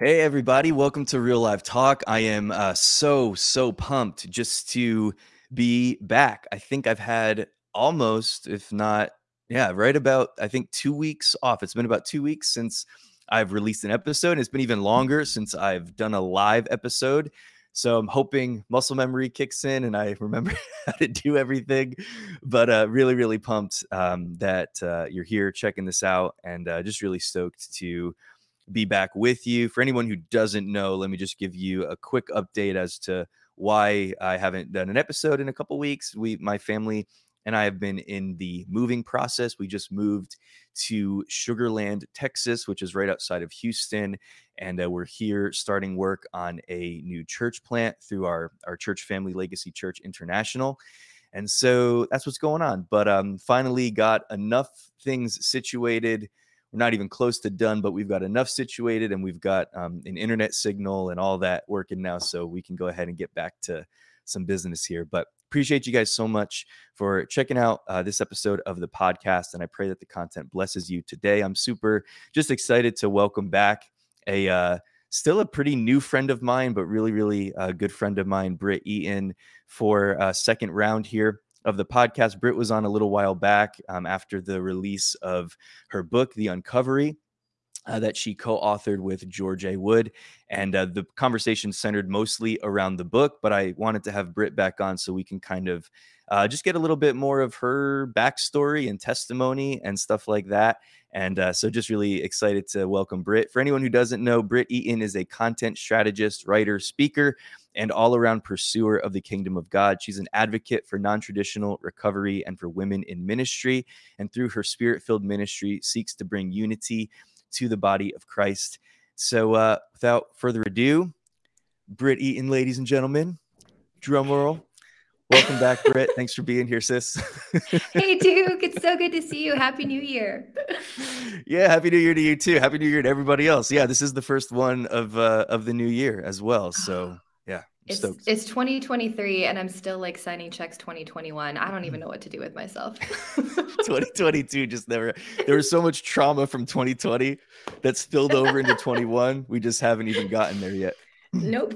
Hey, everybody, welcome to Real Live Talk. I am uh, so, so pumped just to be back. I think I've had almost, if not, yeah, right about, I think two weeks off. It's been about two weeks since I've released an episode. And It's been even longer since I've done a live episode. So I'm hoping muscle memory kicks in and I remember how to do everything. But uh, really, really pumped um, that uh, you're here checking this out and uh, just really stoked to be back with you. For anyone who doesn't know, let me just give you a quick update as to why I haven't done an episode in a couple weeks. We, my family and I have been in the moving process. We just moved to Sugar Land, Texas, which is right outside of Houston. And uh, we're here starting work on a new church plant through our, our church family, Legacy Church International. And so that's what's going on. But um, finally got enough things situated we're not even close to done, but we've got enough situated and we've got um, an internet signal and all that working now. So we can go ahead and get back to some business here. But appreciate you guys so much for checking out uh, this episode of the podcast. And I pray that the content blesses you today. I'm super just excited to welcome back a, uh, still a pretty new friend of mine, but really, really a good friend of mine, Britt Eaton, for a second round here of the podcast. Britt was on a little while back um, after the release of her book, The Uncovery. Uh, that she co-authored with George A. Wood, and uh, the conversation centered mostly around the book. But I wanted to have Britt back on so we can kind of uh, just get a little bit more of her backstory and testimony and stuff like that. And uh, so, just really excited to welcome Britt. For anyone who doesn't know, Britt Eaton is a content strategist, writer, speaker, and all around pursuer of the kingdom of God. She's an advocate for non traditional recovery and for women in ministry. And through her spirit filled ministry, seeks to bring unity to the body of Christ. So, uh, without further ado, Britt Eaton, ladies and gentlemen, drum roll. Welcome back, Britt. Thanks for being here, sis. hey, Duke. It's so good to see you. Happy New Year. yeah, happy New Year to you too. Happy New Year to everybody else. Yeah, this is the first one of uh, of the new year as well. So yeah, it's it's 2023, and I'm still like signing checks 2021. I don't even know what to do with myself. 2022 just never. There was so much trauma from 2020 that spilled over into 21. We just haven't even gotten there yet. Nope.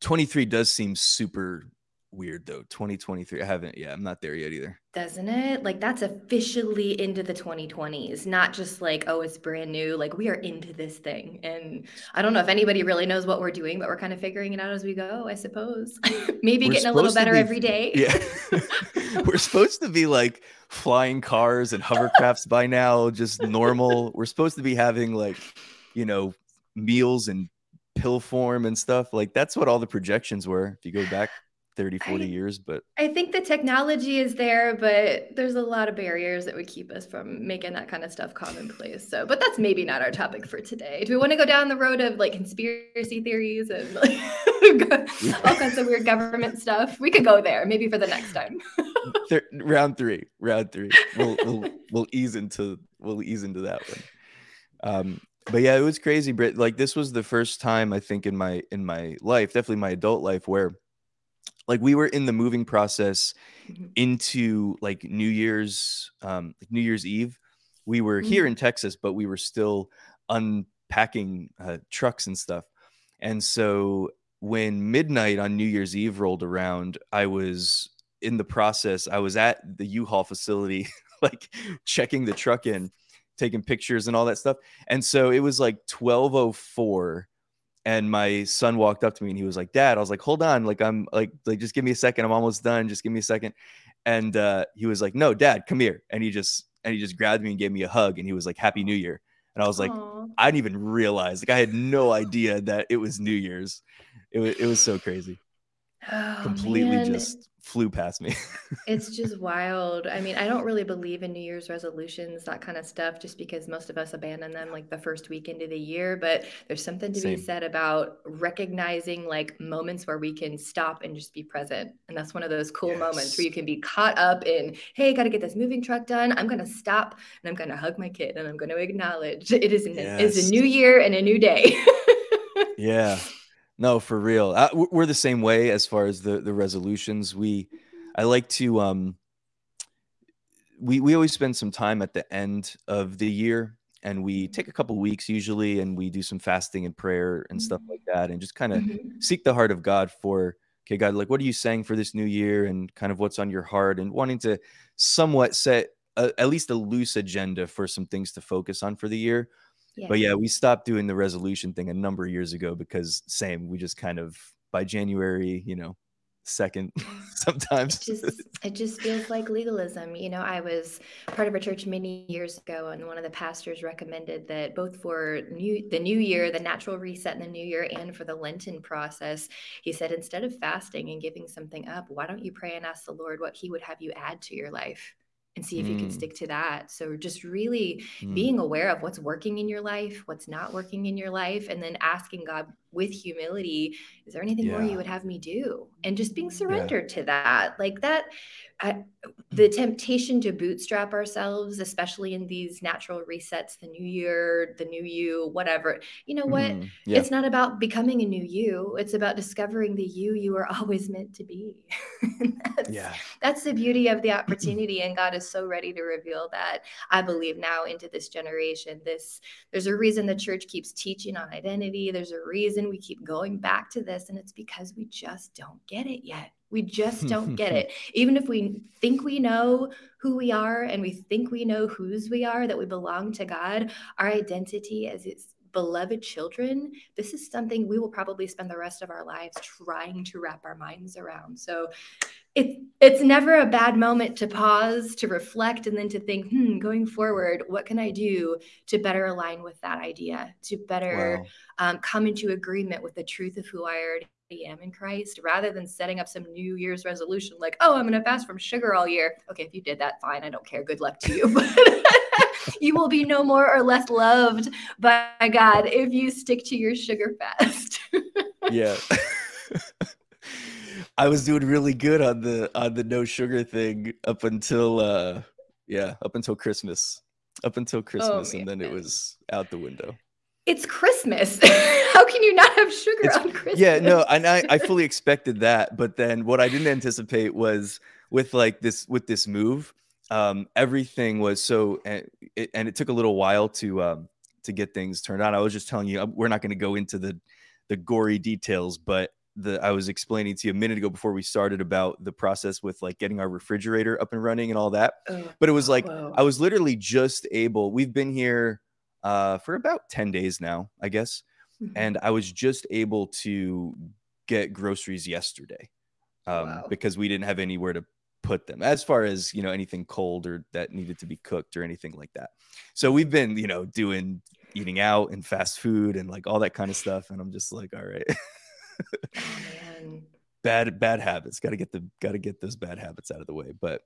23 does seem super weird though. 2023 i haven't yeah i'm not there yet either. Doesn't it? Like that's officially into the 2020s not just like oh it's brand new. Like we are into this thing. And i don't know if anybody really knows what we're doing but we're kind of figuring it out as we go i suppose. Maybe we're getting a little better be, every day. Yeah. We're supposed to be like flying cars and hovercrafts by now just normal. We're supposed to be having like you know meals and pill form and stuff. Like that's what all the projections were if you go back 30 40 I, years but i think the technology is there but there's a lot of barriers that would keep us from making that kind of stuff commonplace. So but that's maybe not our topic for today. Do we want to go down the road of like conspiracy theories and like, all kinds of weird government stuff? We could go there maybe for the next time. Round three round three. We'll, we'll we'll ease into we'll ease into that one. Um but yeah it was crazy Britt. like this was the first time i think in my in my life definitely my adult life where like we were in the moving process mm-hmm. into like New Year's, um, like New Year's Eve. We were mm-hmm. here in Texas, but we were still unpacking uh, trucks and stuff. And so when midnight on New Year's Eve rolled around, I was in the process. I was at the U-Haul facility, like checking the truck in, taking pictures and all that stuff. And so it was like 1204 and my son walked up to me and he was like dad i was like hold on like i'm like like just give me a second i'm almost done just give me a second. And uh, he was like no dad come here. And he just and he just grabbed me and gave me a hug and he was like happy new year. And i was like Aww. i didn't even realize like i had no idea that it was new year's. It was it was so crazy. Oh, completely man. just flew past me. it's just wild. I mean, I don't really believe in New Year's resolutions, that kind of stuff, just because most of us abandon them like the first week into the year. But there's something to Same. be said about recognizing like moments where we can stop and just be present. And that's one of those cool yes. moments where you can be caught up in, hey, got to get this moving truck done. I'm going to stop and I'm going to hug my kid and I'm going to acknowledge it is, an, yes. it's a new year and a new day. yeah. No, for real. I, we're the same way as far as the the resolutions. We, I like to um. We we always spend some time at the end of the year and we take a couple weeks usually and we do some fasting and prayer and stuff like that and just kind of mm-hmm. seek the heart of God for okay God like what are you saying for this new year and kind of what's on your heart and wanting to somewhat set a, at least a loose agenda for some things to focus on for the year. Yeah. But yeah, we stopped doing the resolution thing a number of years ago because same, we just kind of by January, you know, second sometimes. It just, it just feels like legalism you know i was part of a church many years ago and one of the pastors recommended that both for new the new year the natural reset in the new year and for the lenten process he said instead of fasting and giving something up why don't you pray and ask the lord what he would have you add to your life and see if mm. you can stick to that. So just really mm. being aware of what's working in your life, what's not working in your life, and then asking God with humility, is there anything yeah. more you would have me do? And just being surrendered yeah. to that. Like that I, the temptation to bootstrap ourselves, especially in these natural resets, the new year, the new you, whatever. You know what? Mm, yeah. It's not about becoming a new you. It's about discovering the you you are always meant to be. that's, yeah. that's the beauty of the opportunity. and God is so ready to reveal that, I believe, now into this generation. This there's a reason the church keeps teaching on identity. There's a reason we keep going back to this, and it's because we just don't get it yet. We just don't get it. Even if we think we know who we are and we think we know whose we are, that we belong to God, our identity as its beloved children, this is something we will probably spend the rest of our lives trying to wrap our minds around. So it, it's never a bad moment to pause, to reflect, and then to think, hmm, going forward, what can I do to better align with that idea, to better wow. um, come into agreement with the truth of who I already am in Christ rather than setting up some New Year's resolution like, oh, I'm going to fast from sugar all year. Okay, if you did that, fine. I don't care. Good luck to you. You will be no more or less loved by God if you stick to your sugar fast. yeah. I was doing really good on the on the no sugar thing up until uh yeah, up until Christmas. Up until oh, Christmas oh, and then it was out the window it's Christmas. How can you not have sugar it's, on Christmas? Yeah, no, and I, I fully expected that, but then what I didn't anticipate was with like this with this move, um, everything was so, and it, and it took a little while to um, to get things turned on. I was just telling you, we're not going to go into the the gory details, but the I was explaining to you a minute ago before we started about the process with like getting our refrigerator up and running and all that. Oh, but it was like whoa. I was literally just able. We've been here uh, for about 10 days now, I guess. Mm-hmm. And I was just able to get groceries yesterday um, wow. because we didn't have anywhere to put them as far as, you know, anything cold or that needed to be cooked or anything like that. So we've been, you know, doing eating out and fast food and like all that kind of stuff. And I'm just like, all right. oh, bad bad habits got to get the got to get those bad habits out of the way but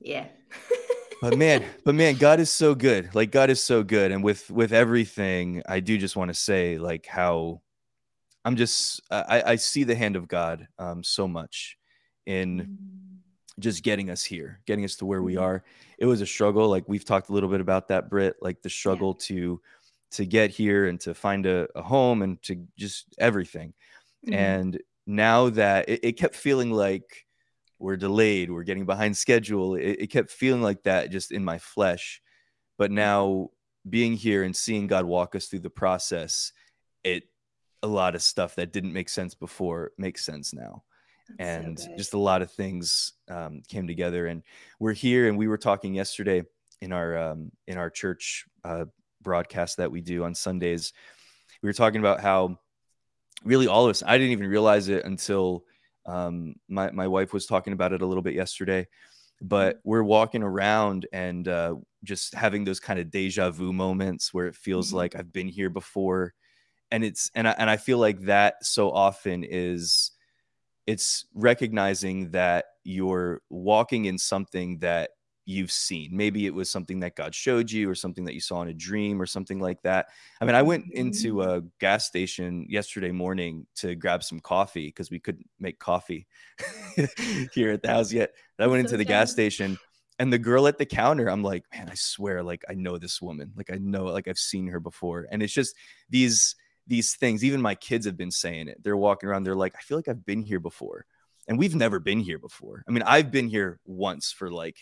yeah but man, but man, God is so good. Like God is so good, and with with everything, I do just want to say like how I'm just I, I see the hand of God um, so much in just getting us here, getting us to where we mm-hmm. are. It was a struggle. Like we've talked a little bit about that, Britt. Like the struggle yeah. to to get here and to find a, a home and to just everything. Mm-hmm. And now that it, it kept feeling like we're delayed, we're getting behind schedule. It, it kept feeling like that just in my flesh. But mm-hmm. now being here and seeing God walk us through the process, it a lot of stuff that didn't make sense before makes sense now. That's and so just a lot of things um, came together. And we're here, and we were talking yesterday in our um, in our church uh, broadcast that we do on Sundays. We were talking about how really all of us. I didn't even realize it until um, my my wife was talking about it a little bit yesterday, but mm-hmm. we're walking around and uh, just having those kind of deja vu moments where it feels mm-hmm. like I've been here before, and it's and I, and I feel like that so often is it's recognizing that you're walking in something that you've seen. Maybe it was something that God showed you or something that you saw in a dream or something like that. I mean, I went into mm-hmm. a gas station yesterday morning to grab some coffee because we couldn't make coffee here at the house yet. I went into the gas station and the girl at the counter, I'm like, man, I swear, like I know this woman. Like I know, like I've seen her before. And it's just these these things, even my kids have been saying it. They're walking around, they're like, I feel like I've been here before. And we've never been here before. I mean, I've been here once for like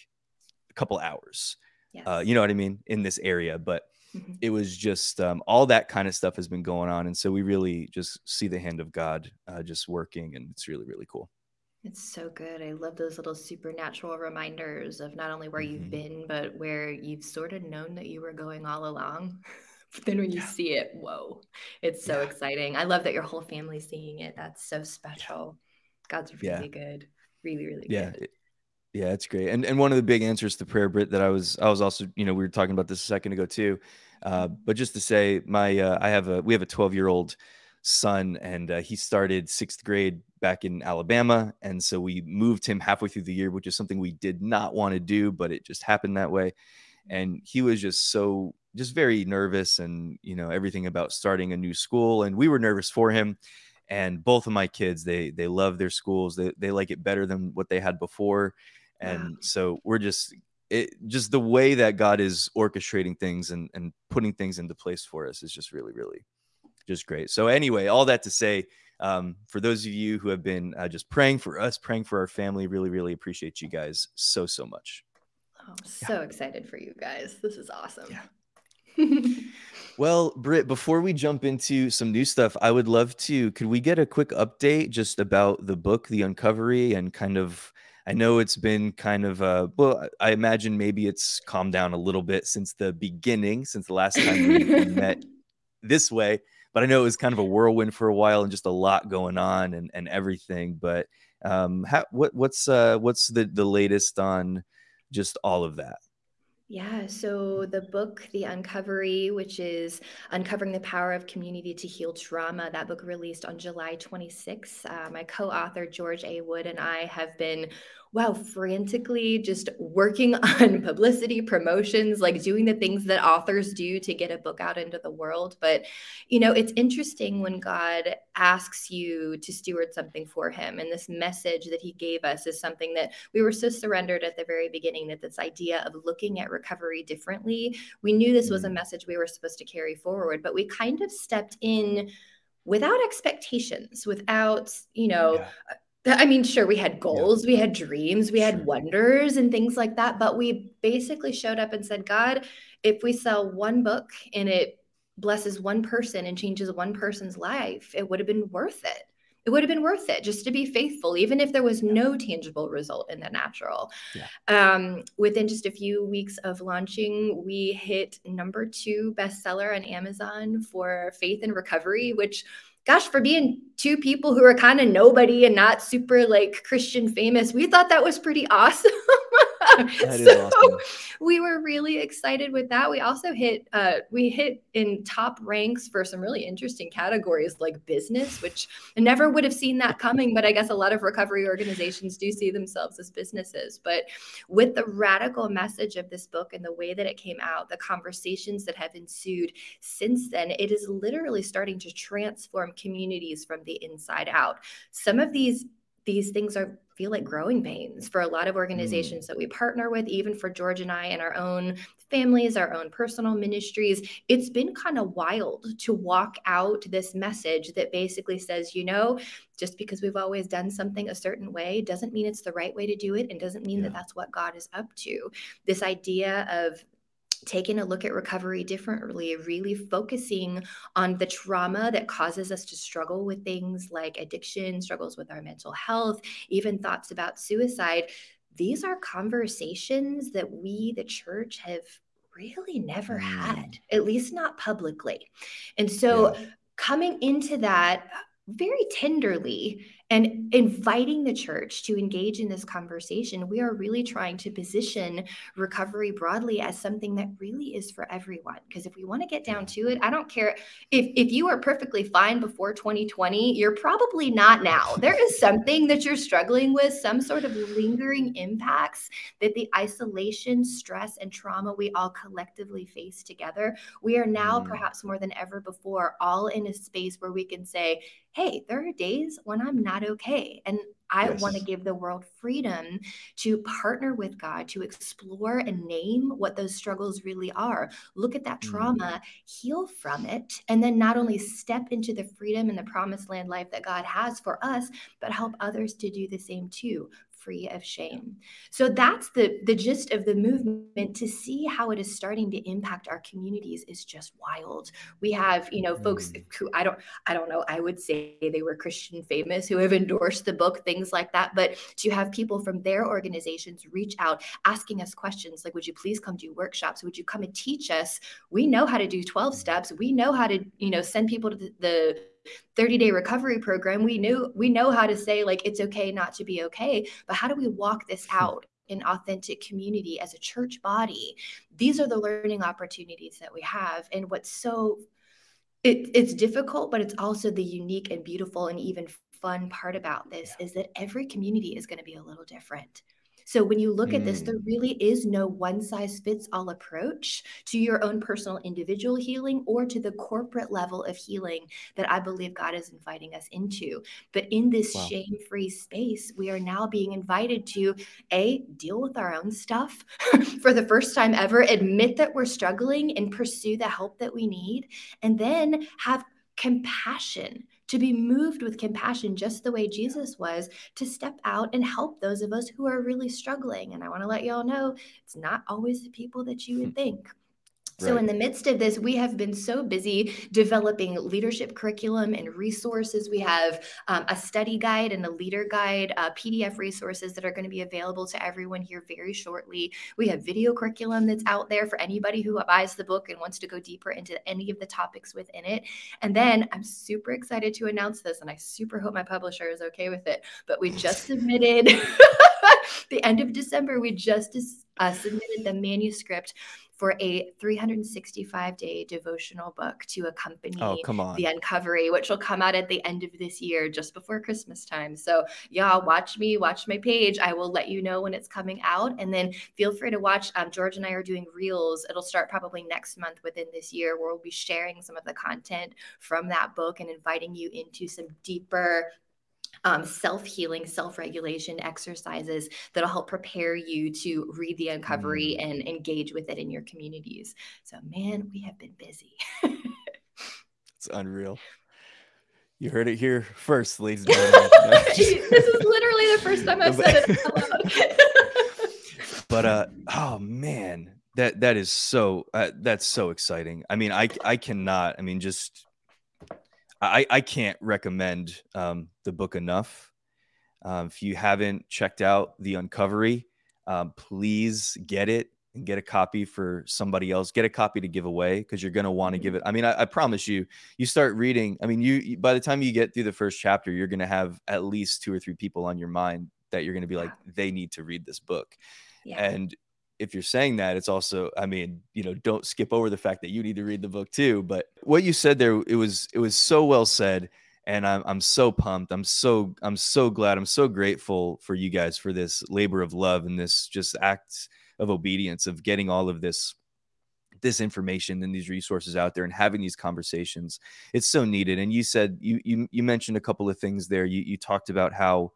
couple hours. Yes. Uh, you know what I mean in this area, but mm-hmm. it was just um, all that kind of stuff has been going on, and so we really just see the hand of God uh, just working, and it's really really cool. It's so good. I love those little supernatural reminders of not only where mm-hmm. you've been, but where you've sort of known that you were going all along. But then when you yeah. see it, whoa, it's so yeah. exciting. I love that your whole family's seeing it. That's so special. God's really good. Really, really yeah. good. Yeah, it's great. And and one of the big answers to prayer, Britt, that I was I was also, you know, we were talking about this a second ago too. Uh, but just to say, my uh, I have a we have a 12 year old son, and uh, he started sixth grade back in Alabama, and so we moved him halfway through the year, which is something we did not want to do, but it just happened that way. And he was just so just very nervous, and you know everything about starting a new school, and we were nervous for him and both of my kids they they love their schools they, they like it better than what they had before and wow. so we're just it just the way that god is orchestrating things and and putting things into place for us is just really really just great. So anyway all that to say um, for those of you who have been uh, just praying for us praying for our family really really appreciate you guys so so much. Oh, so yeah. excited for you guys. This is awesome. Yeah Well, Britt, before we jump into some new stuff, I would love to. Could we get a quick update just about the book, The Uncovery, and kind of? I know it's been kind of uh well, I imagine maybe it's calmed down a little bit since the beginning, since the last time we, met this way. But I know it was kind of a whirlwind for a while and just a lot going on and, and everything. But um, how, what what's uh what's the the latest on just all of that? Yeah, so the book, The Uncovery, which is Uncovering the Power of Community to Heal Trauma, that book released on July 26th. Uh, my co author, George A. Wood, and I have been wow, frantically just working on publicity, promotions, like doing the things that authors do to get a book out into the world. But, you know, it's interesting when God asks you to steward something for him. And this message that he gave us is something that we were so surrendered at the very beginning that this idea of looking at recovery differently, we knew this was a mm. message we were supposed to carry forward, but we kind of stepped in without expectations, without, you know, yeah I mean, sure, we had goals, yeah. we had dreams, we had wonders and things like that. But we basically showed up and said, God, if we sell one book and it blesses one person and changes one person's life, it would have been worth it. It would have been worth it just to be faithful, even if there was no tangible result in the natural. Yeah. Um, within just a few weeks of launching, we hit number two bestseller on Amazon for Faith and Recovery, which gosh, for being two people who are kind of nobody and not super like Christian famous, we thought that was pretty awesome. so awesome. we were really excited with that. We also hit uh, we hit in top ranks for some really interesting categories like business, which I never would have seen that coming. But I guess a lot of recovery organizations do see themselves as businesses. But with the radical message of this book and the way that it came out, the conversations that have ensued since then, it is literally starting to transform communities from the inside out. Some of these these things are feel like growing pains for a lot of organizations mm. that we partner with, even for George and I and our own families, our own personal ministries. It's been kind of wild to walk out this message that basically says, you know, just because we've always done something a certain way doesn't mean it's the right way to do it and doesn't mean yeah. that that's what God is up to. This idea of taking a look at recovery differently, really focusing on the trauma that causes us to struggle with things like addiction, struggles with our mental health, even thoughts about suicide. These are conversations that we, the church, have really never had, mm. at least not publicly. And so, yeah. coming into that very tenderly and inviting the church to engage in this conversation, we are really trying to position recovery broadly as something that really is for everyone. Because if we want to get down to it, I don't care if, if you were perfectly fine before 2020, you're probably not now. There is something that you're struggling with, some sort of lingering impacts that the isolation, stress, and trauma we all collectively face together. We are now, mm. perhaps more than ever before, all in a space where we can say, hey, there are days when I'm not okay. And I yes. want to give the world freedom to partner with God, to explore and name what those struggles really are. Look at that mm. trauma, mm. heal from it, and then not only step into the freedom and the promised land life that God has for us, but help others to do the same too free of shame. So that's the the gist of the movement to see how it is starting to impact our communities is just wild. We have, you know, folks mm. who I don't I don't know, I would say they were Christian famous who have endorsed the book, things like that, but to have people from their organizations reach out asking us questions like would you please come do workshops? Would you come and teach us? We know how to do 12 steps. We know how to, you know, send people to the, the 30 day recovery program we knew we know how to say like it's okay not to be okay but how do we walk this hmm. out in authentic community as a church body these are the learning opportunities that we have and what's so it, it's difficult but it's also the unique and beautiful and even fun part about this yeah. is that every community is going to be a little different so when you look mm. at this, there mm. really is no one size fits all approach to your own personal individual healing or to the corporate level of healing that I believe God is inviting us into. But in this wow. shame free space, we are now being invited to A, deal with our own stuff for the first time ever, admit that we're struggling and pursue the help that we need, and then have compassion to be moved with compassion, just the way Jesus was, to step out and help those of us who are really struggling. And I want to let y'all know it's not always the people that you would hmm. think. So, right. in the midst of this, we have been so busy developing leadership curriculum and resources. We have um, a study guide and a leader guide, uh, PDF resources that are going to be available to everyone here very shortly. We have video curriculum that's out there for anybody who buys the book and wants to go deeper into any of the topics within it. And then I'm super excited to announce this, and I super hope my publisher is okay with it. But we just submitted the end of December, we just uh, submitted the manuscript for a 365 day devotional book to accompany oh, the Uncovery, which will come out at the end of this year, just before Christmas time. So, y'all watch me, watch my page. I will let you know when it's coming out. And then feel free to watch. Um, George and I are doing reels. It'll start probably next month within this year, where we'll be sharing some of the content from that book and inviting you into some deeper um, self healing, self regulation exercises that'll help prepare you to read the uncovery mm. and engage with it in your communities. So, man, we have been busy. it's unreal. You heard it here first, ladies and gentlemen. this is literally the first time I've said it but uh, oh man, that that is so uh, that's so exciting. I mean, I I cannot. I mean, just I, I can't recommend um, the book enough. Um, if you haven't checked out The Uncovery, um, please get it and get a copy for somebody else. Get a copy to give away because you're going to want to give it. I mean, I, I, promise you, you start reading. I mean, you, you by the time you get through the first chapter, you're going to have at least two or three people on your mind that you're going to be like, they need to read this book. Yeah. And if you're saying that, it's also, I mean, you know, don't skip over the fact that you need to read the book too. But what you said there, it was, it was so well said. And I'm, I'm so pumped. I'm so, I'm so glad. I'm so grateful for you guys for this labor of love and this just acts of obedience of getting all of this, this information and these resources out there and having these conversations. It's so needed. And you said, you, you, you mentioned a couple of things there. You, you talked about how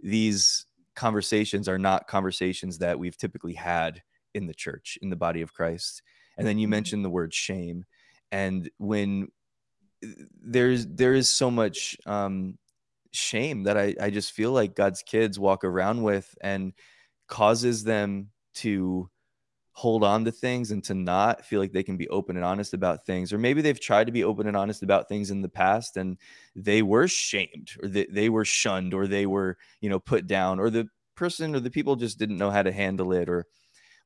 these conversations are not conversations that we've typically had in the church in the body of christ and then you mm-hmm. mentioned the word shame and when there's there is so much um shame that i i just feel like god's kids walk around with and causes them to hold on to things and to not feel like they can be open and honest about things or maybe they've tried to be open and honest about things in the past and they were shamed or they, they were shunned or they were you know put down or the person or the people just didn't know how to handle it or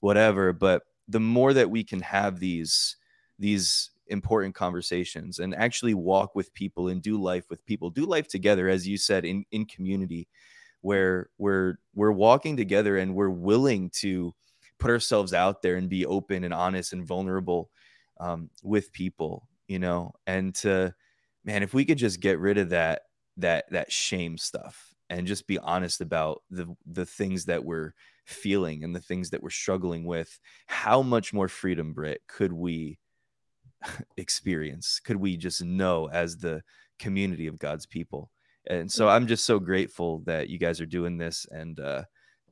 whatever. But the more that we can have these these important conversations and actually walk with people and do life with people do life together as you said in in community where we're we're walking together and we're willing to put ourselves out there and be open and honest and vulnerable um, with people you know? And to man if we could just get rid of that that that shame stuff and just be honest about the the things that we're feeling and the things that we're struggling with how much more freedom Britt could we experience? Could we just know as the community of God's people? And so I'm just so grateful that you guys are doing this and uh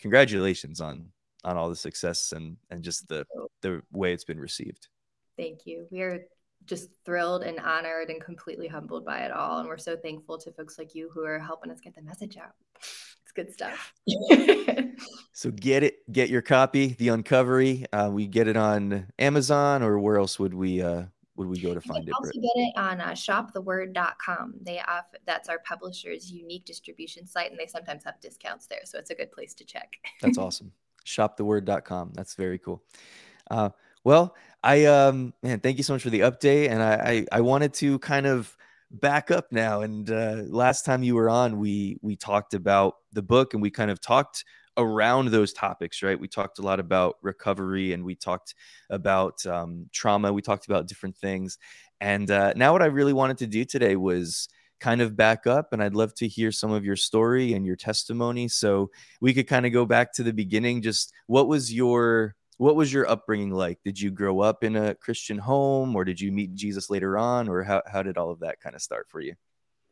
congratulations on on all the success and and just the the way it's been received. Thank you. We are just thrilled and honored and completely humbled by it all. And we're so thankful to folks like you who are helping us get the message out. It's good stuff. so get it, get your copy, The Uncovery. Uh, we get it on Amazon, or where else would we uh, would we go to find it? Also, get it on uh, shoptheword.com. They have that's our publisher's unique distribution site, and they sometimes have discounts there, so it's a good place to check. that's awesome. Shoptheword.com. That's very cool. Uh, well, I um man, thank you so much for the update, and I I, I wanted to kind of back up now. And uh, last time you were on, we we talked about the book, and we kind of talked around those topics, right? We talked a lot about recovery, and we talked about um, trauma. We talked about different things, and uh, now what I really wanted to do today was kind of back up and I'd love to hear some of your story and your testimony so we could kind of go back to the beginning just what was your what was your upbringing like? Did you grow up in a Christian home or did you meet Jesus later on or how, how did all of that kind of start for you?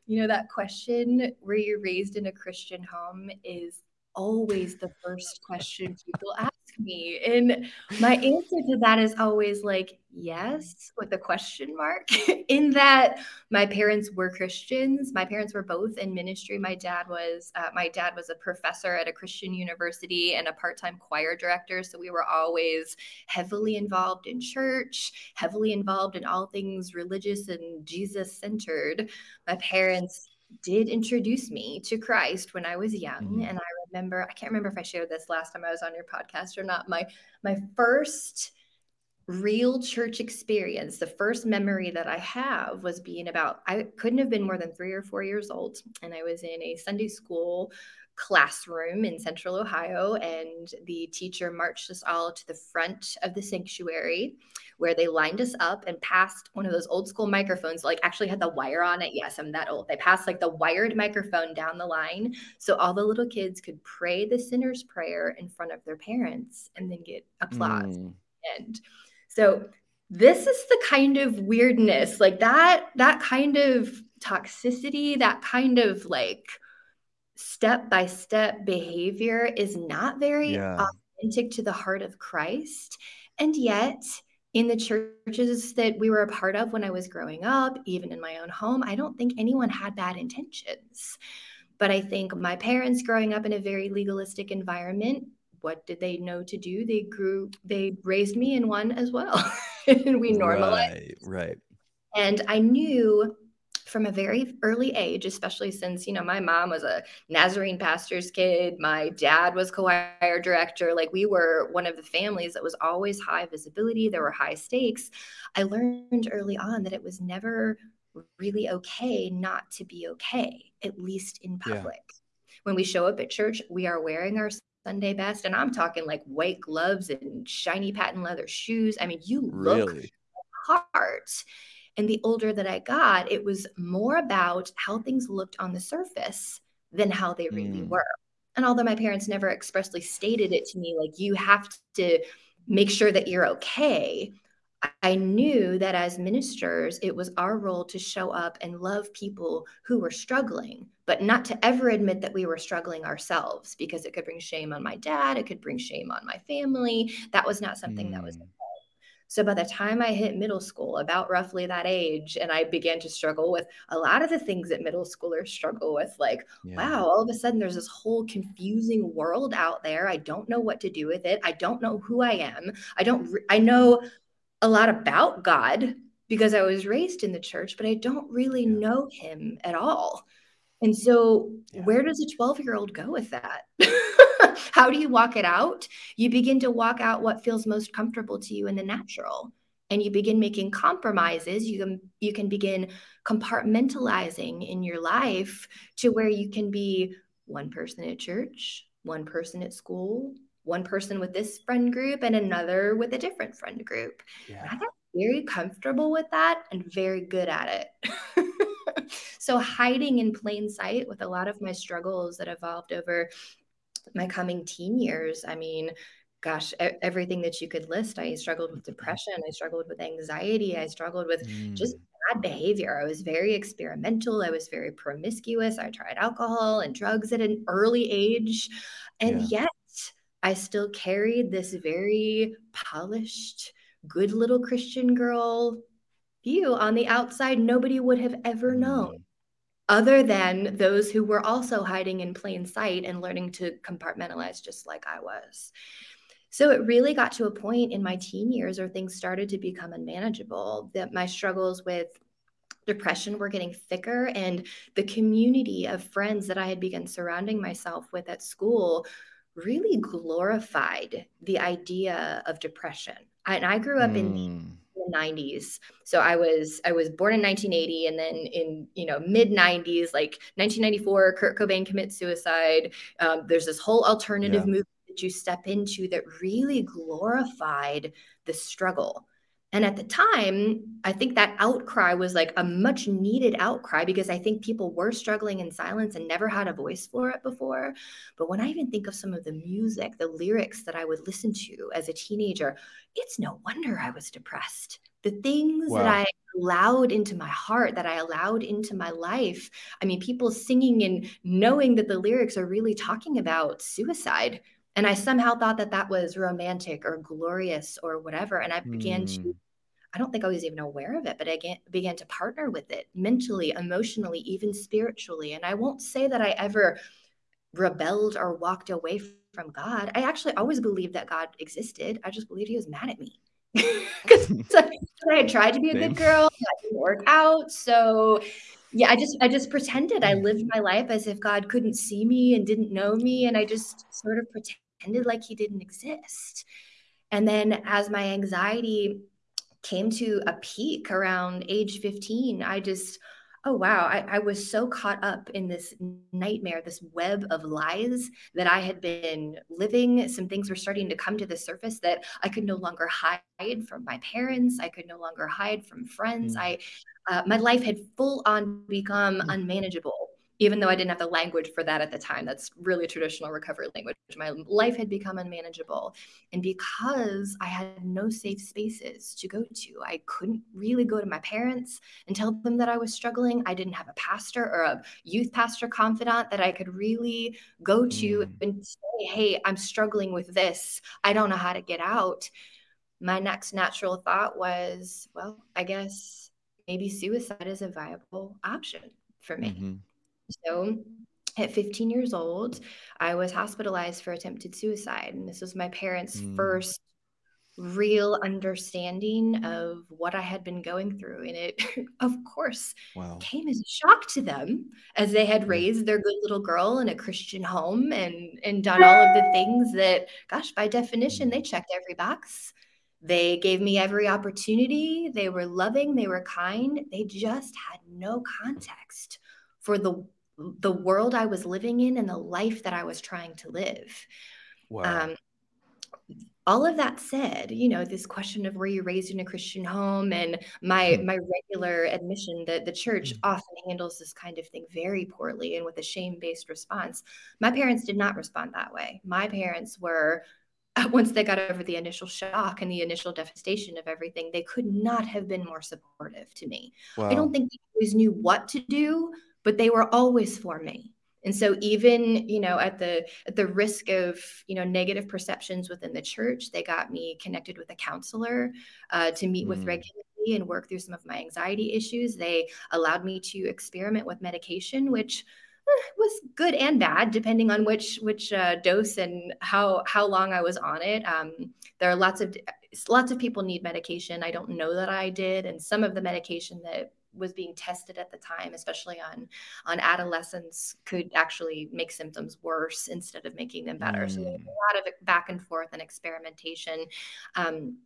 You know, that question, were you raised in a Christian home, is always the first question people ask me. And my answer to that is always like, yes, with a question mark, in that my parents were Christians. My parents were both in ministry. My dad was, uh, my dad was a professor at a Christian university and a part-time choir director. So we were always heavily involved in church, heavily involved in all things religious and Jesus centered. My parents did introduce me to Christ when I was young. Mm-hmm. And I remember, I can't remember if I shared this last time I was on your podcast or not. My my first real church experience, the first memory that I have was being about, I couldn't have been more than three or four years old. And I was in a Sunday school classroom in central Ohio, and the teacher marched us all to the front of the sanctuary where they lined us up and passed one of those old school microphones, like actually had the wire on it. Yes, I'm that old. They passed like the wired microphone down the line so all the little kids could pray the sinner's prayer in front of their parents and then get applause. Mm. And so this is the kind of weirdness, like that, that kind of toxicity, that kind of like, step by step behavior is not very yeah. authentic to the heart of Christ. And yet, in the churches that we were a part of when I was growing up, even in my own home, I don't think anyone had bad intentions. But I think my parents growing up in a very legalistic environment, what did they know to do? They grew, they raised me in one as well. and we normalized. Right, right. And I knew from a very early age, especially since, you know, my mom was a Nazarene pastor's kid, my dad was choir director. Like we were one of the families that was always high visibility, there were high stakes. I learned early on that it was never really okay not to be okay, at least in public. Yeah. When we show up at church, we are wearing our Sunday best, and I'm talking like white gloves and shiny patent leather shoes. I mean, you look really? hard and the older that I got, it was more about how things looked on the surface than how they really mm. were. And although my parents never expressly stated it to me, like, you have to make sure that you're okay, I knew that as ministers, it was our role to show up and love people who were struggling, but not to ever admit that we were struggling ourselves because it could bring shame on my dad. It could bring shame on my family. That was not something mm. that was mm. So by the time I hit middle school, about roughly that age, and I began to struggle with a lot of the things that middle schoolers struggle with, like, yeah. wow, all of a sudden there's this whole confusing world out there. I don't know what to do with it. I don't know who I am. I don't, I know a lot about God because I was raised in the church, but I don't really yeah. know him at all. And so, yeah. where does a 12 year old go with that? How do you walk it out? You begin to walk out what feels most comfortable to you in the natural. And you begin making compromises. You can you can begin compartmentalizing in your life to where you can be one person at church, one person at school, one person with this friend group, and another with a different friend group. Yeah. I got very comfortable with that and very good at it. so hiding in plain sight with a lot of my struggles that evolved over my coming teen years, I mean, gosh, everything that you could list. I struggled with depression. I struggled with anxiety. I struggled with mm. just bad behavior. I was very experimental. I was very promiscuous. I tried alcohol and drugs at an early age. And yeah. yet, I still carried this very polished, good little Christian girl view on the outside. Nobody would have ever known. other than those who were also hiding in plain sight and learning to compartmentalize just like I was. So it really got to a point in my teen years where things started to become unmanageable, that my struggles with depression were getting thicker and the community of friends that I had begun surrounding myself with at school really glorified the idea of depression. and I grew up mm. in the 90s. Hmm. So I was I was born in 1980 and then in, you know, mid 90s like 1994 Kurt Cobain commits suicide. Um, there's this whole alternative yeah. movement that you step into that really glorified the struggle. And at the time, I think that outcry was like a much needed outcry because I think people were struggling in silence and never had a voice for it before. But when I even think of some of the music, the lyrics that I would listen to as a teenager, it's no wonder I was depressed. The things wow. that I allowed into my heart, that I allowed into my life. I mean, people singing and knowing that the lyrics are really talking about suicide and I somehow thought that that was romantic or glorious or whatever. And I began mm. to. I don't think I was even aware of it, but I began, began to partner with it mentally, emotionally, even spiritually. And I won't say that I ever rebelled or walked away from God. I actually always believed that God existed. I just believed he was mad at me. Because I had tried to be a Same. good girl, that didn't work out. So yeah, I just I just pretended I lived my life as if God couldn't see me and didn't know me. And I just sort of pretended pretended like he didn't exist. And then as my anxiety came to a peak around age 15, I just, oh wow, I, I, was so caught up in this nightmare, this web of lies that I had been living. Some things were starting to come to the surface that I could no longer hide from my parents. I could no longer hide from friends. Mm. I, uh, my life had full on become mm. unmanageable even though I didn't have the language for that at the time. That's really traditional recovery language. My life had become unmanageable. And because I had no safe spaces to go to, I couldn't really go to my parents and tell them that I was struggling. I didn't have a pastor or a youth pastor confidant that I could really go to mm. and say, hey, I'm struggling with this. I don't know how to get out. My next natural thought was, well, I guess maybe suicide is a viable option for me. Mm-hmm. So at 15 years old, I was hospitalized for attempted suicide. And this was my parents' mm. first real understanding of what I had been going through. And it, of course, wow. came as a shock to them as they had raised their good little girl in a Christian home and, and done all of the things that, gosh, by definition, they mm. checked every box. They gave me every opportunity. They were loving, they were kind. They just had no context for the the world I was living in and the life that I was trying to live. Wow. Um, all of that said, you know, this question of were you raised in a Christian home and my mm. my regular admission that the church mm. often handles this kind of thing very poorly and with a shame-based response. My parents did not respond that way. My parents were once they got over the initial shock and the initial devastation of everything, they could not have been more supportive to me. Wow. I don't think they always knew what to do, but they were always for me. And so even you know at the at the risk of you know negative perceptions within the church they got me connected with a counselor uh, to meet mm. with regularly and work through some of my anxiety issues. They allowed me to experiment with medication which eh, was good and bad depending on which which uh, dose and how how long i was on it. Um, there are lots of lots of people need medication. I don't know that i did. And some of the medication that was being tested at the time, especially on on adolescents, could actually make symptoms worse instead of making them better. Mm. So a lot of back and forth and experimentation. Um,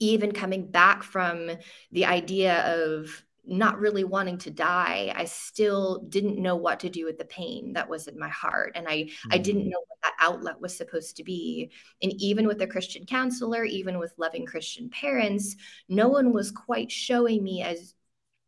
even coming back from the idea of not really wanting to die i still didn't know what to do with the pain that was in my heart and i mm-hmm. i didn't mm. know what that outlet was supposed to be and even with a christian counselor even with loving christian parents no one was quite showing me as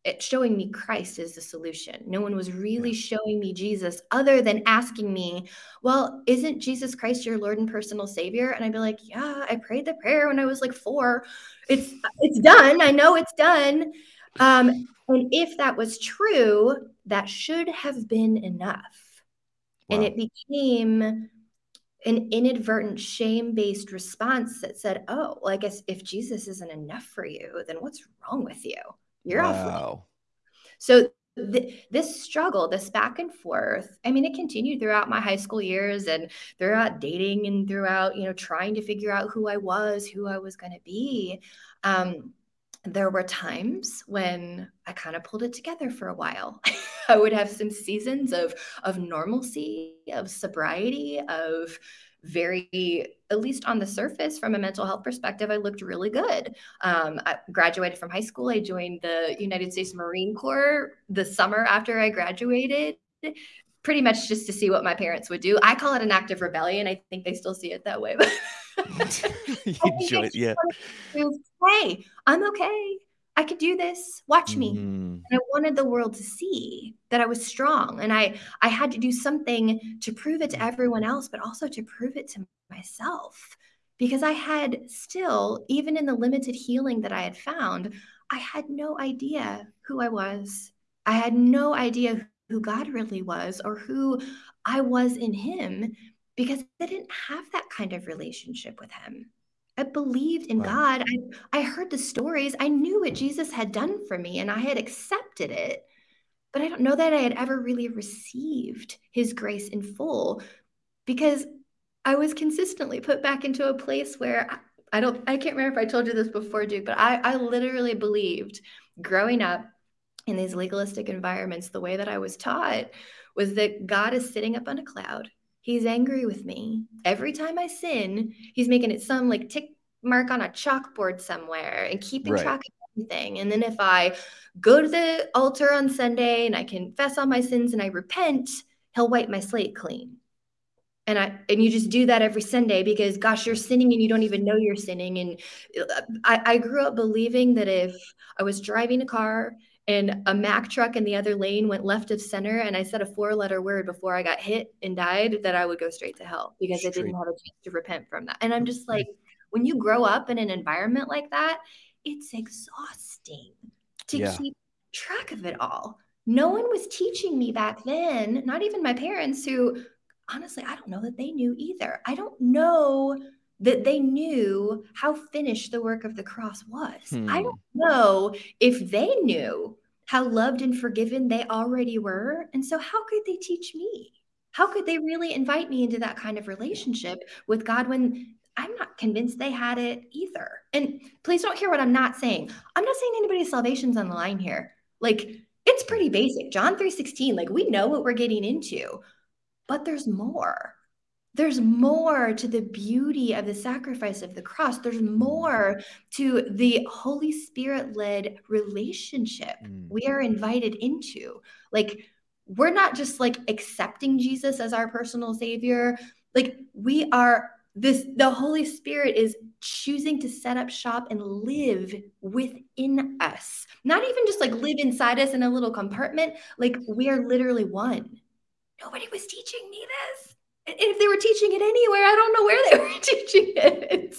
it showing me Christ is the solution. No one was really showing me Jesus other than asking me, Well, isn't Jesus Christ your Lord and personal Savior? And I'd be like, Yeah, I prayed the prayer when I was like four. It's it's done. I know it's done. Um, and if that was true, that should have been enough. Wow. And it became an inadvertent shame-based response that said, Oh, well, I guess if Jesus isn't enough for you, then what's wrong with you? You're wow. off. So th- this struggle, this back and forth, I mean, it continued throughout my high school years and throughout dating and throughout, you know, trying to figure out who I was, who I was going to be. Um, there were times when I kind of pulled it together for a while. I would have some seasons of of normalcy, of sobriety, of very at least on the surface from a mental health perspective i looked really good. Um, i graduated from high school. I joined the united states marine corps the summer after i graduated pretty much just to see what my parents would do. I call it an act of rebellion. I think they still see it that way. But enjoy it yeah. hey i'm okay I could do this. Watch me. Mm-hmm. And I wanted the world to see that I was strong and I I had to do something to prove it to everyone else but also to prove it to myself because I had still even in the limited healing that I had found, I had no idea who I was. I had no idea who God really was or who I was in him because I didn't have that kind of relationship with him. I believed in wow. God. I, I heard the stories. I knew what Jesus had done for me and I had accepted it. But I don't know that I had ever really received his grace in full because I was consistently put back into a place where I, I don't, I can't remember if I told you this before, Duke, but I, I literally believed growing up in these legalistic environments, the way that I was taught was that God is sitting up on a cloud He's angry with me. Every time I sin, he's making it some like tick mark on a chalkboard somewhere and keeping right. track of everything. And then if I go to the altar on Sunday and I confess all my sins and I repent, he'll wipe my slate clean. And I and you just do that every Sunday because gosh, you're sinning and you don't even know you're sinning. And uh, I, I grew up believing that if I was driving a car and a Mack truck in the other lane went left of center and I said a four letter word before I got hit and died, that I would go straight to hell because straight. I didn't have a chance to repent from that. And I'm just like, when you grow up in an environment like that, it's exhausting to yeah. keep track of it all. No one was teaching me back then, not even my parents, who honestly, I don't know that they knew either. I don't know that they knew how finished the work of the cross was. Hmm. I don't know if they knew how loved and forgiven they already were. And so, how could they teach me? How could they really invite me into that kind of relationship with God when I'm not convinced they had it either? And please don't hear what I'm not saying. I'm not saying anybody's salvation's on the line here. Like, it's pretty basic. John 3:16, like we know what we're getting into, but there's more there's more to the beauty of the sacrifice of the cross. There's more to the Holy Spirit led relationship mm. we are invited into. Like, we're not just like accepting Jesus as our personal savior. Like, we are this, the Holy Spirit is choosing to set up shop and live within us. Not even just like live inside us in a little compartment. Like, we are literally one. Nobody was teaching me this if they were teaching it anywhere, I don't know where they were teaching it.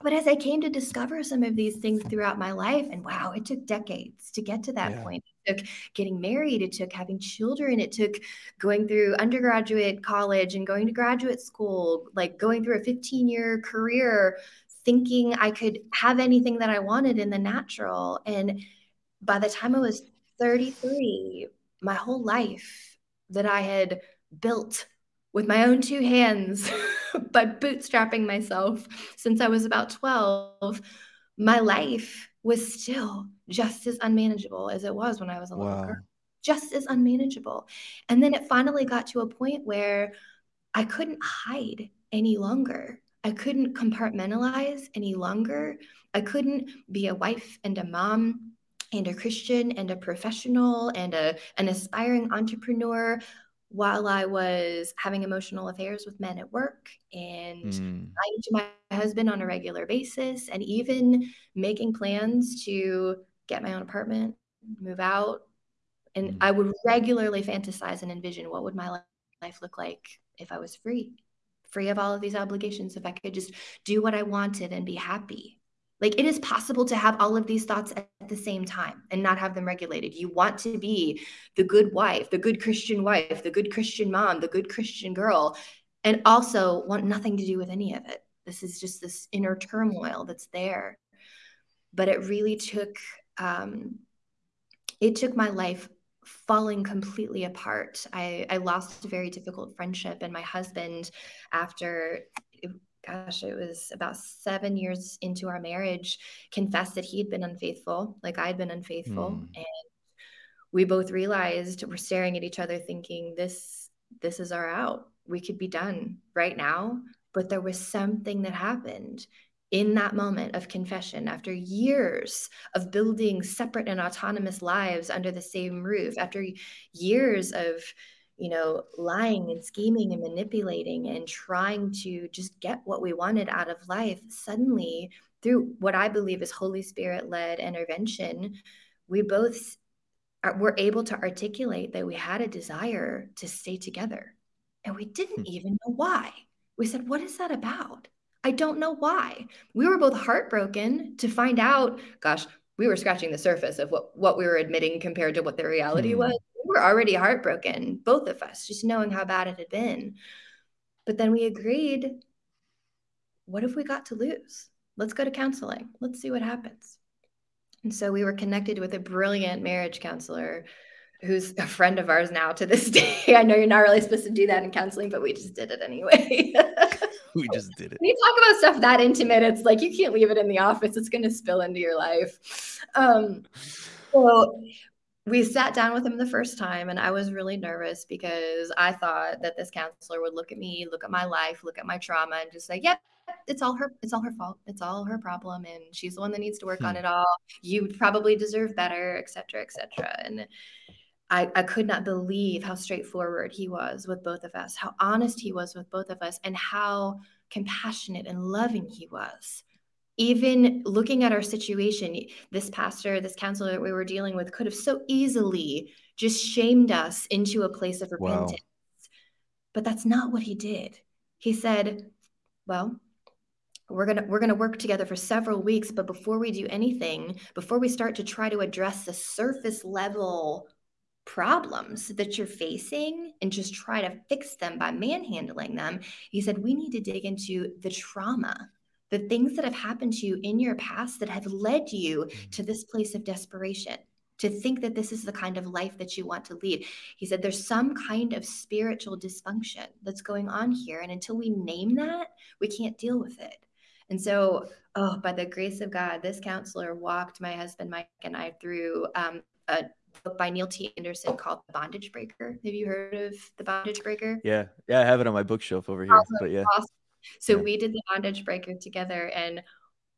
But as I came to discover some of these things throughout my life, and wow, it took decades to get to that yeah. point. It took getting married, it took having children, it took going through undergraduate college and going to graduate school, like going through a 15 year career, thinking I could have anything that I wanted in the natural. And by the time I was 33, my whole life that I had built with my own two hands by bootstrapping myself since I was about 12, my life was still just as unmanageable as it was when I was a little wow. girl. Just as unmanageable. And then it finally got to a point where I couldn't hide any longer. I couldn't compartmentalize any longer. I couldn't be a wife and a mom and a Christian and a professional and a, an aspiring entrepreneur while I was having emotional affairs with men at work and mm. lying to my husband on a regular basis, and even making plans to get my own apartment, move out. And mm. I would regularly fantasize and envision what would my life look like if I was free, free of all of these obligations, if I could just do what I wanted and be happy. Like it is possible to have all of these thoughts at the same time and not have them regulated. You want to be the good wife, the good Christian wife, the good Christian mom, the good Christian girl, and also want nothing to do with any of it. This is just this inner turmoil that's there. But it really took um, it took my life falling completely apart. I, I lost a very difficult friendship, and my husband, after gosh, it was about seven years into our marriage, confessed that he had been unfaithful, like I had been unfaithful. Mm. And we both realized we're staring at each other thinking, this, this is our out. We could be done right now. But there was something that happened in that moment of confession, after years of building separate and autonomous lives under the same roof, after years of you know, lying and scheming and manipulating and trying to just get what we wanted out of life, suddenly, through what I believe is Holy Spirit led intervention, we both are, were able to articulate that we had a desire to stay together. And we didn't hmm. even know why. We said, What is that about? I don't know why. We were both heartbroken to find out, gosh, we were scratching the surface of what, what we were admitting compared to what the reality hmm. was were already heartbroken, both of us, just knowing how bad it had been. But then we agreed what have we got to lose? Let's go to counseling. Let's see what happens. And so we were connected with a brilliant marriage counselor who's a friend of ours now to this day. I know you're not really supposed to do that in counseling, but we just did it anyway. we just did it. When you talk about stuff that intimate, it's like you can't leave it in the office. It's going to spill into your life. Um, so we sat down with him the first time and I was really nervous because I thought that this counselor would look at me, look at my life, look at my trauma and just say, "Yep, it's all her it's all her fault. It's all her problem and she's the one that needs to work hmm. on it all. You probably deserve better, etc., etc." And I, I could not believe how straightforward he was with both of us, how honest he was with both of us, and how compassionate and loving he was even looking at our situation, this pastor, this counselor that we were dealing with could have so easily just shamed us into a place of repentance. Wow. But that's not what he did. He said, Well, we're going to we're going to work together for several weeks but before we do anything before we start to try to address the surface level problems that you're facing and just try to fix them by manhandling them he said we need to dig into the trauma the things that have happened to you in your past that have led you mm-hmm. to this place of desperation to think that this is the kind of life that you want to lead. He said there's some kind of spiritual dysfunction that's going on here. And until we name that, we can't deal with it. And so, oh, by the grace of God, this counselor walked my husband, Mike, and I through um, a book by Neil T. Anderson called The Bondage Breaker. Have you heard of The Bondage Breaker? Yeah. Yeah, I have it on my bookshelf over here. Awesome. But yeah. Awesome. So yeah. we did the bondage breaker together and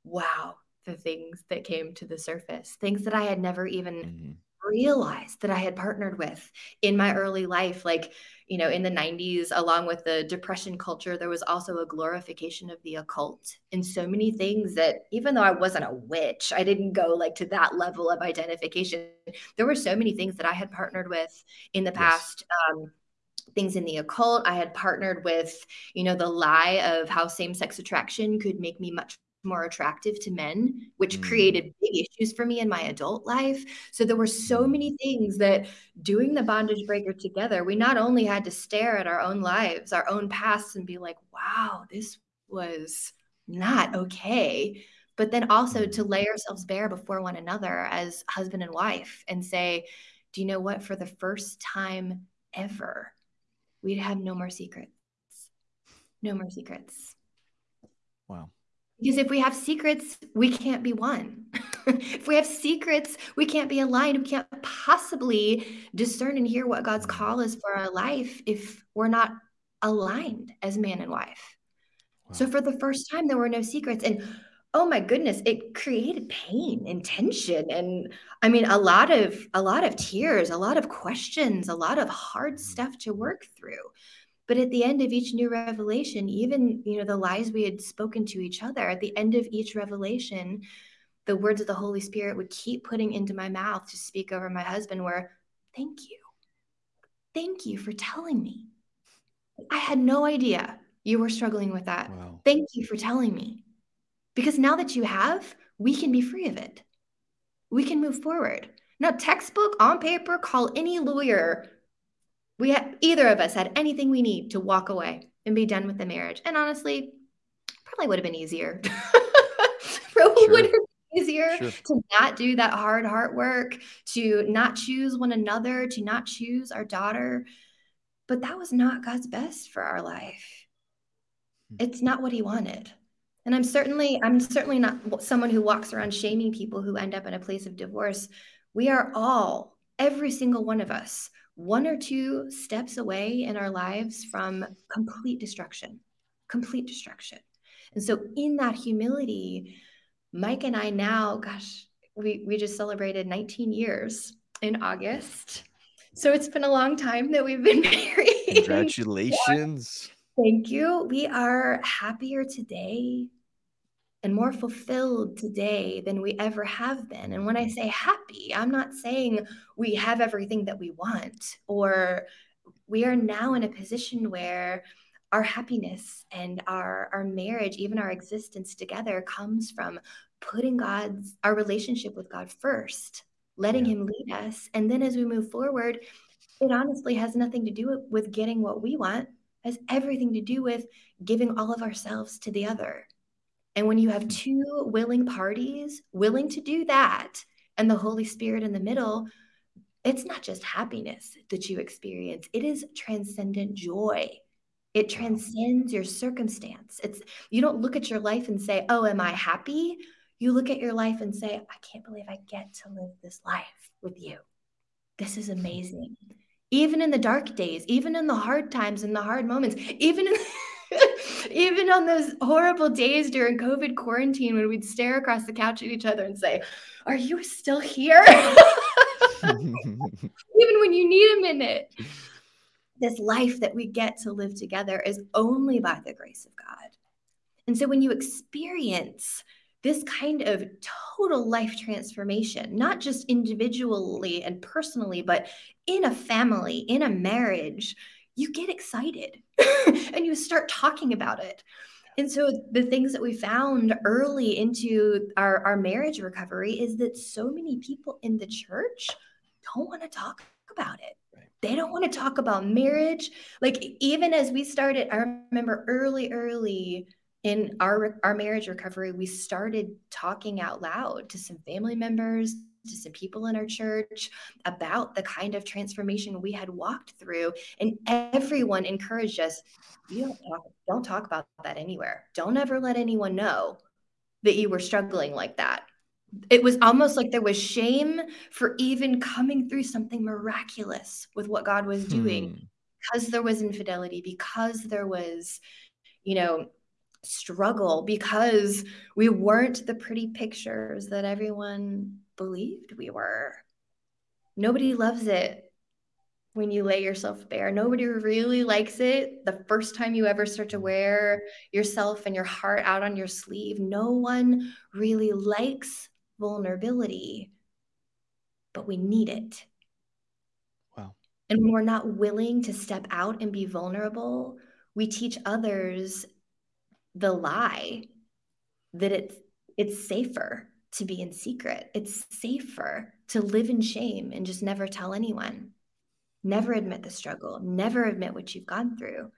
wow, the things that came to the surface, things that I had never even mm-hmm. realized that I had partnered with in my early life. Like, you know, in the 90s, along with the depression culture, there was also a glorification of the occult and so many things that even though I wasn't a witch, I didn't go like to that level of identification. There were so many things that I had partnered with in the past. Yes. Um, things in the occult. I had partnered with, you know, the lie of how same sex attraction could make me much more attractive to men, which mm. created big issues for me in my adult life. So there were so mm. many things that doing the bondage breaker together, we not only had to stare at our own lives, our own pasts, and be like, wow, this was not okay. But then also to mm. lay ourselves bare before one another as husband and wife and say, do you know what? For the first time ever, we'd have no more secrets. No more secrets. Wow. Because if we have secrets, we can't be one. if we have secrets, we can't be aligned. We can't possibly discern and hear what God's mm-hmm. call is for our life if we're not aligned as man and wife. Wow. So for the first time, there were no secrets. And oh my goodness, it created pain and tension. And I mean, a lot of a lot of tears, a lot of questions, a lot of hard mm-hmm. stuff to work through but at the end of each new revelation even you know the lies we had spoken to each other at the end of each revelation the words of the holy spirit would keep putting into my mouth to speak over my husband were thank you thank you for telling me i had no idea you were struggling with that wow. thank you for telling me because now that you have we can be free of it we can move forward now textbook on paper call any lawyer we had either of us had anything we need to walk away and be done with the marriage. And honestly, probably would have been easier. probably sure. would have been easier sure. to not do that hard heart work, to not choose one another, to not choose our daughter. But that was not God's best for our life. Hmm. It's not what he wanted. And I'm certainly I'm certainly not someone who walks around shaming people who end up in a place of divorce. We are all, every single one of us, one or two steps away in our lives from complete destruction. Complete destruction. And so in that humility, Mike and I now, gosh, we, we just celebrated 19 years in August. So it's been a long time that we've been married. Congratulations. Thank you. We are happier today and more fulfilled today than we ever have been. And when I say happy, I'm not saying we have everything that we want or we are now in a position where our happiness and our our marriage even our existence together comes from putting god's our relationship with god first letting yeah. him lead us and then as we move forward it honestly has nothing to do with getting what we want it has everything to do with giving all of ourselves to the other and when you have mm. two willing parties willing to do that and the holy spirit in the middle it's not just happiness that you experience it is transcendent joy it transcends your circumstance. It's you don't look at your life and say, "Oh, am I happy?" You look at your life and say, "I can't believe I get to live this life with you. This is amazing." Even in the dark days, even in the hard times and the hard moments, even in even on those horrible days during COVID quarantine when we'd stare across the couch at each other and say, Are you still here? even when you need a minute this life that we get to live together is only by the grace of God. And so when you experience this kind of total life transformation, not just individually and personally, but in a family, in a marriage, you get excited and you start talking about it. And so the things that we found early into our, our marriage recovery is that so many people in the church don't want to talk about it they don't want to talk about marriage. Like even as we started, I remember early, early in our our marriage recovery, we started talking out loud to some family members, to some people in our church about the kind of transformation we had walked through. And everyone encouraged us, you don't talk, don't talk about that anywhere. Don't ever let anyone know that you were struggling like that it was almost like there was shame for even coming through something miraculous with what God was doing hmm. because there was infidelity, because there was, you know, struggle, because we weren't the pretty pictures that everyone believed we were. Nobody loves it when you lay yourself bare. Nobody really likes it the first time you ever start to hmm. wear yourself and your heart out on your sleeve. No one really likes vulnerability, but we need it. Wow. And when we're not willing to step out and be vulnerable, we teach others the lie that it's it's safer to be in secret. It's safer to live in shame and just never tell anyone. Never admit the struggle, never admit what you've gone through.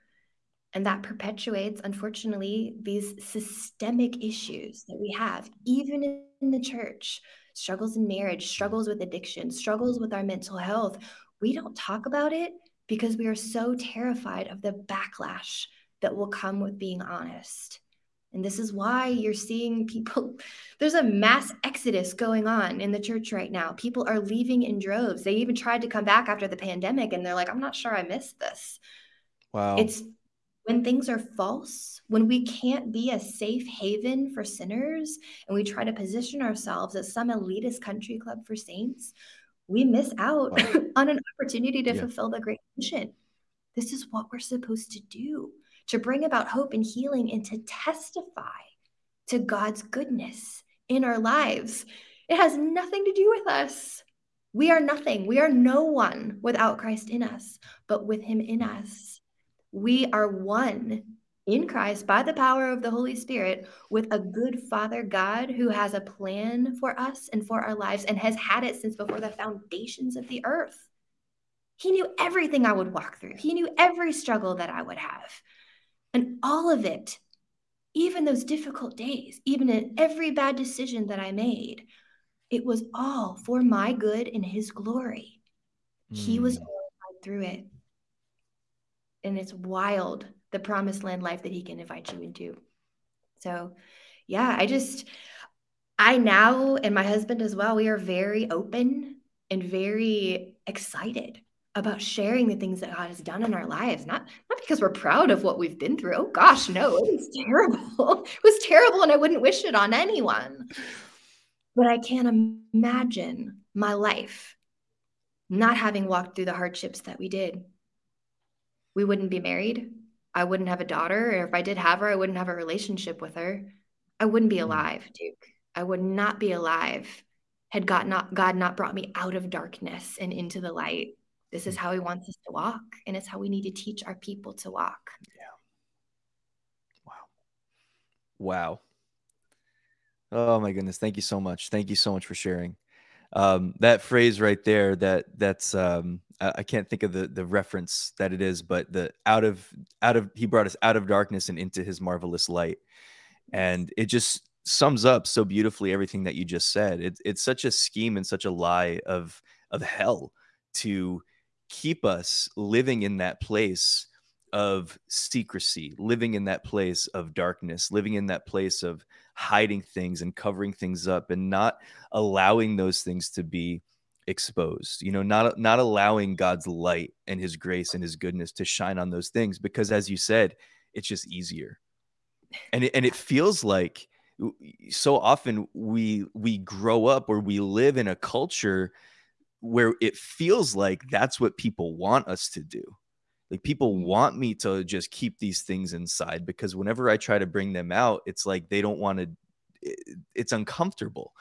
And that perpetuates, unfortunately, these systemic issues that we have, even in the church struggles in marriage, struggles with addiction, struggles with our mental health. We don't talk about it because we are so terrified of the backlash that will come with being honest. And this is why you're seeing people, there's a mass exodus going on in the church right now. People are leaving in droves. They even tried to come back after the pandemic and they're like, I'm not sure I missed this. Wow. It's when things are false, when we can't be a safe haven for sinners, and we try to position ourselves as some elitist country club for saints, we miss out wow. on an opportunity to yeah. fulfill the great mission. This is what we're supposed to do to bring about hope and healing and to testify to God's goodness in our lives. It has nothing to do with us. We are nothing. We are no one without Christ in us, but with him in us we are one in Christ by the power of the Holy Spirit with a good Father God who has a plan for us and for our lives and has had it since before the foundations of the earth. He knew everything I would walk through, He knew every struggle that I would have. And all of it even those difficult days, even in every bad decision that I made, it was all for my good and his glory. Mm. He was mm. through it. And it's wild the promised land life that he can invite you into. So, yeah, I just, I now, and my husband as well, we are very open and very excited about sharing the things that God has done in our lives. Not not because we're proud of what we've been through. Oh gosh, no, it was terrible. it was terrible, and I wouldn't wish it on anyone. But I can't imagine my life not having walked through the hardships that we did. We wouldn't be married. I wouldn't have a daughter. Or if I did have her, I wouldn't have a relationship with her. I wouldn't be hmm. alive, Duke. I would not be alive had God not God not brought me out of darkness and into the light. This is how he wants us to walk, and it's how we need to teach our people to walk. Yeah. Wow. Wow. Oh my goodness. Thank you so much. Thank you so much for sharing. Um, that phrase right there, that that's um, I can't think of the the reference that it is, but the out of out of he brought us out of darkness and into his marvelous light. And it just sums up so beautifully everything that you just said. It, it's such a scheme and such a lie of of hell to keep us living in that place of secrecy, living in that place of darkness, living in that place of hiding things and covering things up and not allowing those things to be exposed. You know, not not allowing God's light and his grace and his goodness to shine on those things because as you said, it's just easier. And it, and it feels like so often we we grow up or we live in a culture where it feels like that's what people want us to do. Like people mm-hmm. want me to just keep these things inside because whenever I try to bring them out, it's like they don't want to it's uncomfortable.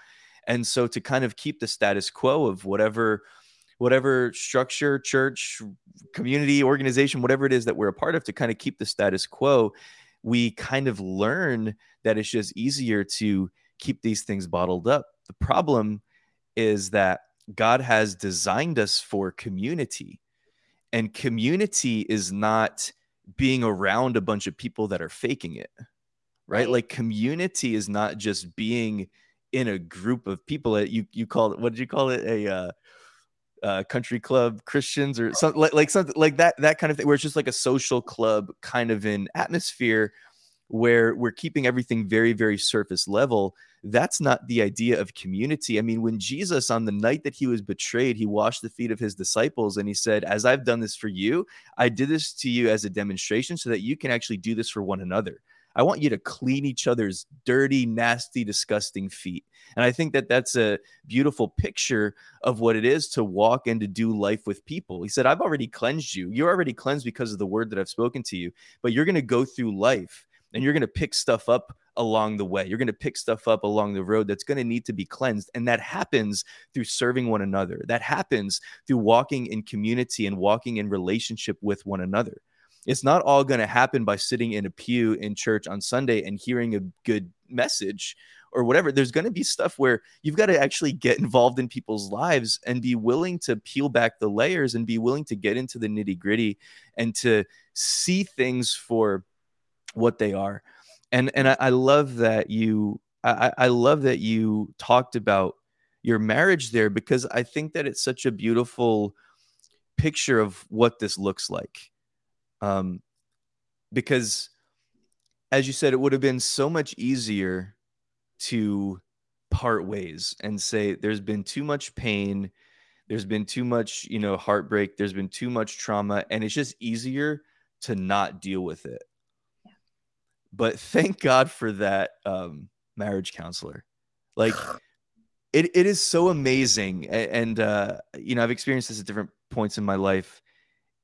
And so to kind of keep the status quo of whatever whatever structure, church, community, organization, whatever it is that we're a part of to kind of keep the status quo, we kind of learn that it's just easier to keep these things bottled up. The problem is that God has designed us for community, and community is not being around a bunch of people that are faking it, right? right. Like community is not just being in a group of people that you you call it. What did you call it? A uh, uh, country club Christians or something like, like something like that, that kind of thing, where it's just like a social club kind of an atmosphere where we're keeping everything very, very surface level. That's not the idea of community. I mean, when Jesus, on the night that he was betrayed, he washed the feet of his disciples and he said, As I've done this for you, I did this to you as a demonstration so that you can actually do this for one another. I want you to clean each other's dirty, nasty, disgusting feet. And I think that that's a beautiful picture of what it is to walk and to do life with people. He said, I've already cleansed you. You're already cleansed because of the word that I've spoken to you, but you're going to go through life and you're going to pick stuff up along the way. You're going to pick stuff up along the road that's going to need to be cleansed. And that happens through serving one another. That happens through walking in community and walking in relationship with one another. It's not all going to happen by sitting in a pew in church on Sunday and hearing a good message or whatever. There's going to be stuff where you've got to actually get involved in people's lives and be willing to peel back the layers and be willing to get into the nitty gritty and to see things for what they are. And and I, I love that you I, I love that you talked about your marriage there because I think that it's such a beautiful picture of what this looks like um, because, as you said, it would have been so much easier to part ways and say, there's been too much pain. There's been too much, you know, heartbreak. There's been too much trauma. And it's just easier to not deal with it. But thank God for that um, marriage counselor. Like, it, it is so amazing. And, uh, you know, I've experienced this at different points in my life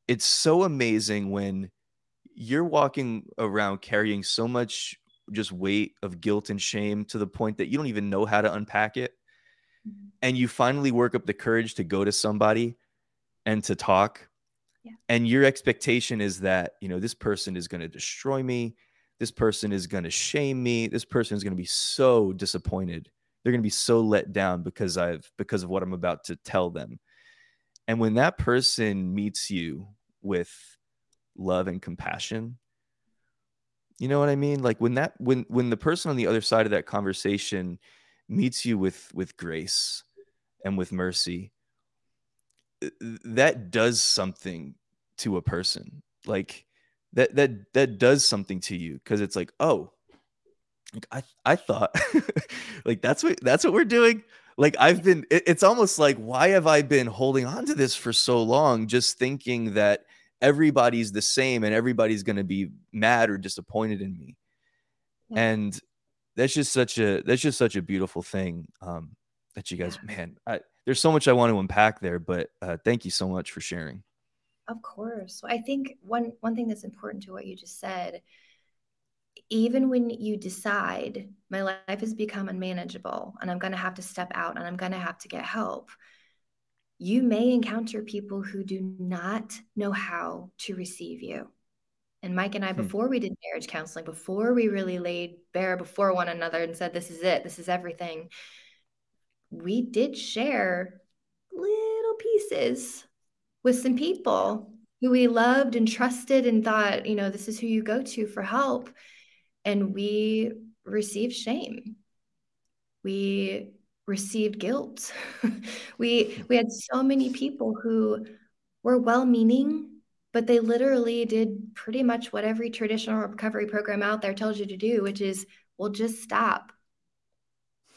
it's so amazing when you're walking around carrying so much just weight of guilt and shame to the point that you don't even know how to unpack it mm-hmm. and you finally work up the courage to go to somebody and to talk yeah. and your expectation is that you know this person is going to destroy me this person is going to shame me this person is going to be so disappointed they're going to be so let down because i've because of what i'm about to tell them and when that person meets you with love and compassion, You know what I mean? Like when that when when the person on the other side of that conversation meets you with with grace and with mercy, that does something to a person. Like that that that does something to you because it's like, oh, like I I thought like that's what that's what we're doing. Like I've been it, it's almost like why have I been holding on to this for so long just thinking that everybody's the same and everybody's going to be mad or disappointed in me. Yeah. And that's just such a that's just such a beautiful thing um that you guys yeah. man I, there's so much I want to unpack there but uh, thank you so much for sharing. Of course. I think one one thing that's important to what you just said even when you decide my life has become unmanageable and I'm going to have to step out and I'm going to have to get help, you may encounter people who do not know how to receive you. And Mike and I, hmm. before we did marriage counseling, before we really laid bare before one another and said, This is it, this is everything, we did share little pieces with some people who we loved and trusted and thought, you know, this is who you go to for help and we received shame. We received guilt. we we had so many people who were well-meaning, but they literally did pretty much what every traditional recovery program out there tells you to do, which is, well, just stop.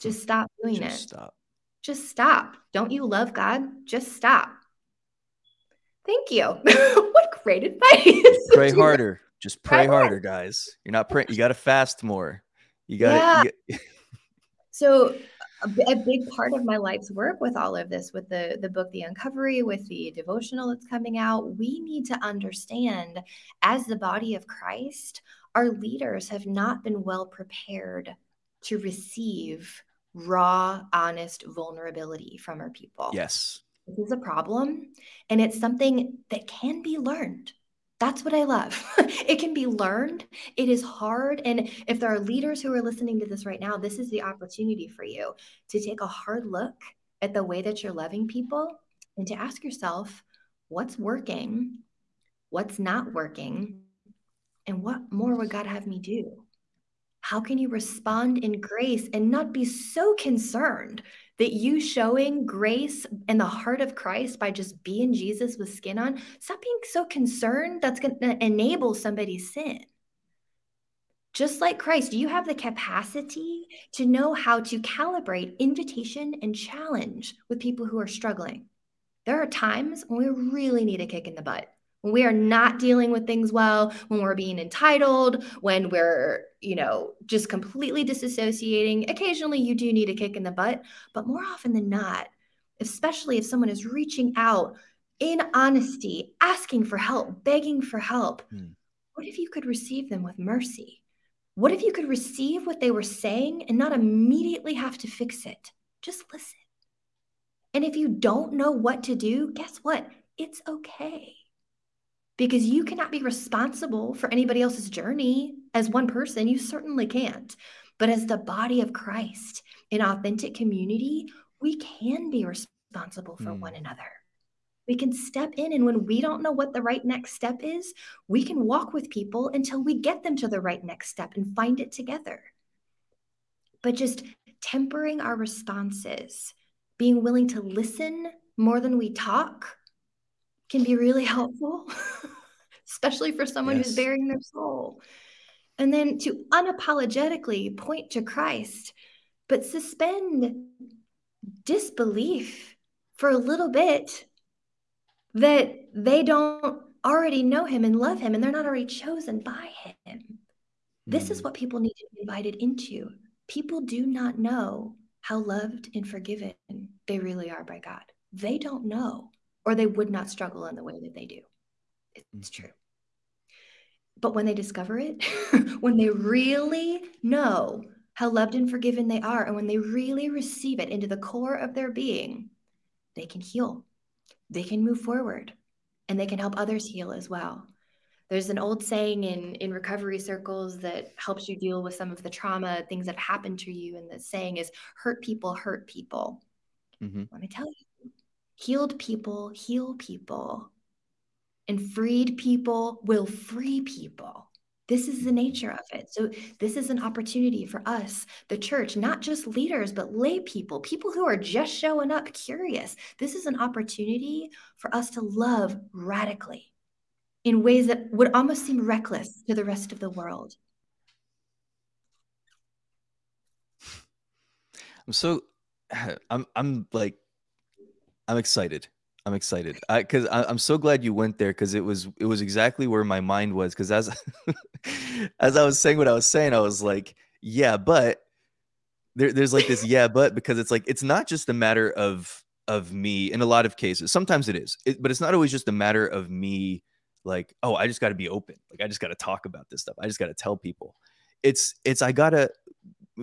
Just stop doing just it. Stop. Just stop. Don't you love God? Just stop. Thank you. what great advice. Pray harder. Just pray harder, guys. You're not praying. You got to fast more. You got to. Yeah. so, a, a, big part of my life's work with all of this, with the the book, The Uncovery, with the devotional that's coming out, we need to understand, as the body of Christ, our leaders have not been well prepared to receive raw, honest vulnerability from our people. Yes. This is a problem, and it's something that can be learned. That's what I love. it can be learned. It is hard. And if there are leaders who are listening to this right now, this is the opportunity for you to take a hard look at the way that you're loving people and to ask yourself what's working, what's not working, and what more would God have me do? How can you respond in grace and not be so concerned that you showing grace in the heart of Christ by just being Jesus with skin on, stop being so concerned that's going to enable somebody's sin. Just like Christ, you have the capacity to know how to calibrate invitation and challenge with people who are struggling. There are times when we really need a kick in the butt when we are not dealing with things well, when we're being entitled, when we're, you know, just completely disassociating. Occasionally you do need a kick in the butt, but more often than not, especially if someone is reaching out in honesty, asking for help, begging for help, hmm. what if you could receive them with mercy? What if you could receive what they were saying and not immediately have to fix it? Just listen. And if you don't know what to do, guess what? It's okay because you cannot be responsible for anybody else's journey as one person. You certainly can't. But as the body of Christ in authentic community, we can be responsible for mm. one another. We can step in, and when we don't know what the right next step is, we can walk with people until we get them to the right next step and find it together. But just tempering our responses, being willing to listen more than we talk, can be really helpful, especially for someone yes. who's baring their soul. And then to unapologetically point to Christ, but suspend disbelief for a little bit that they don't already know him and love him and they're not already chosen by him. This is hmm. what people need to be invited into. People do not know how loved and forgiven they really are by God. They don't know or they would not struggle in the way that they do. It's mm-hmm. true. But when they discover it, when they really know how loved and forgiven they are, and when they really receive it into the core of their being, they can heal, they can move forward, and they can help others heal as well. There's an old saying in, in recovery circles that helps you deal with some of the trauma, things that have happened to you. And the saying is hurt people hurt people. Mm-hmm. Let me tell you, Healed people heal people, and freed people will free people. This is the nature of it. So, this is an opportunity for us, the church, not just leaders, but lay people, people who are just showing up curious. This is an opportunity for us to love radically in ways that would almost seem reckless to the rest of the world. I'm so, I'm, I'm like, I'm excited. I'm excited. Because I'm so glad you went there because it was it was exactly where my mind was because as as I was saying what I was saying I was like yeah but there, there's like this yeah but because it's like it's not just a matter of of me in a lot of cases. Sometimes it is. It, but it's not always just a matter of me like oh I just got to be open. Like I just got to talk about this stuff. I just got to tell people. It's it's I gotta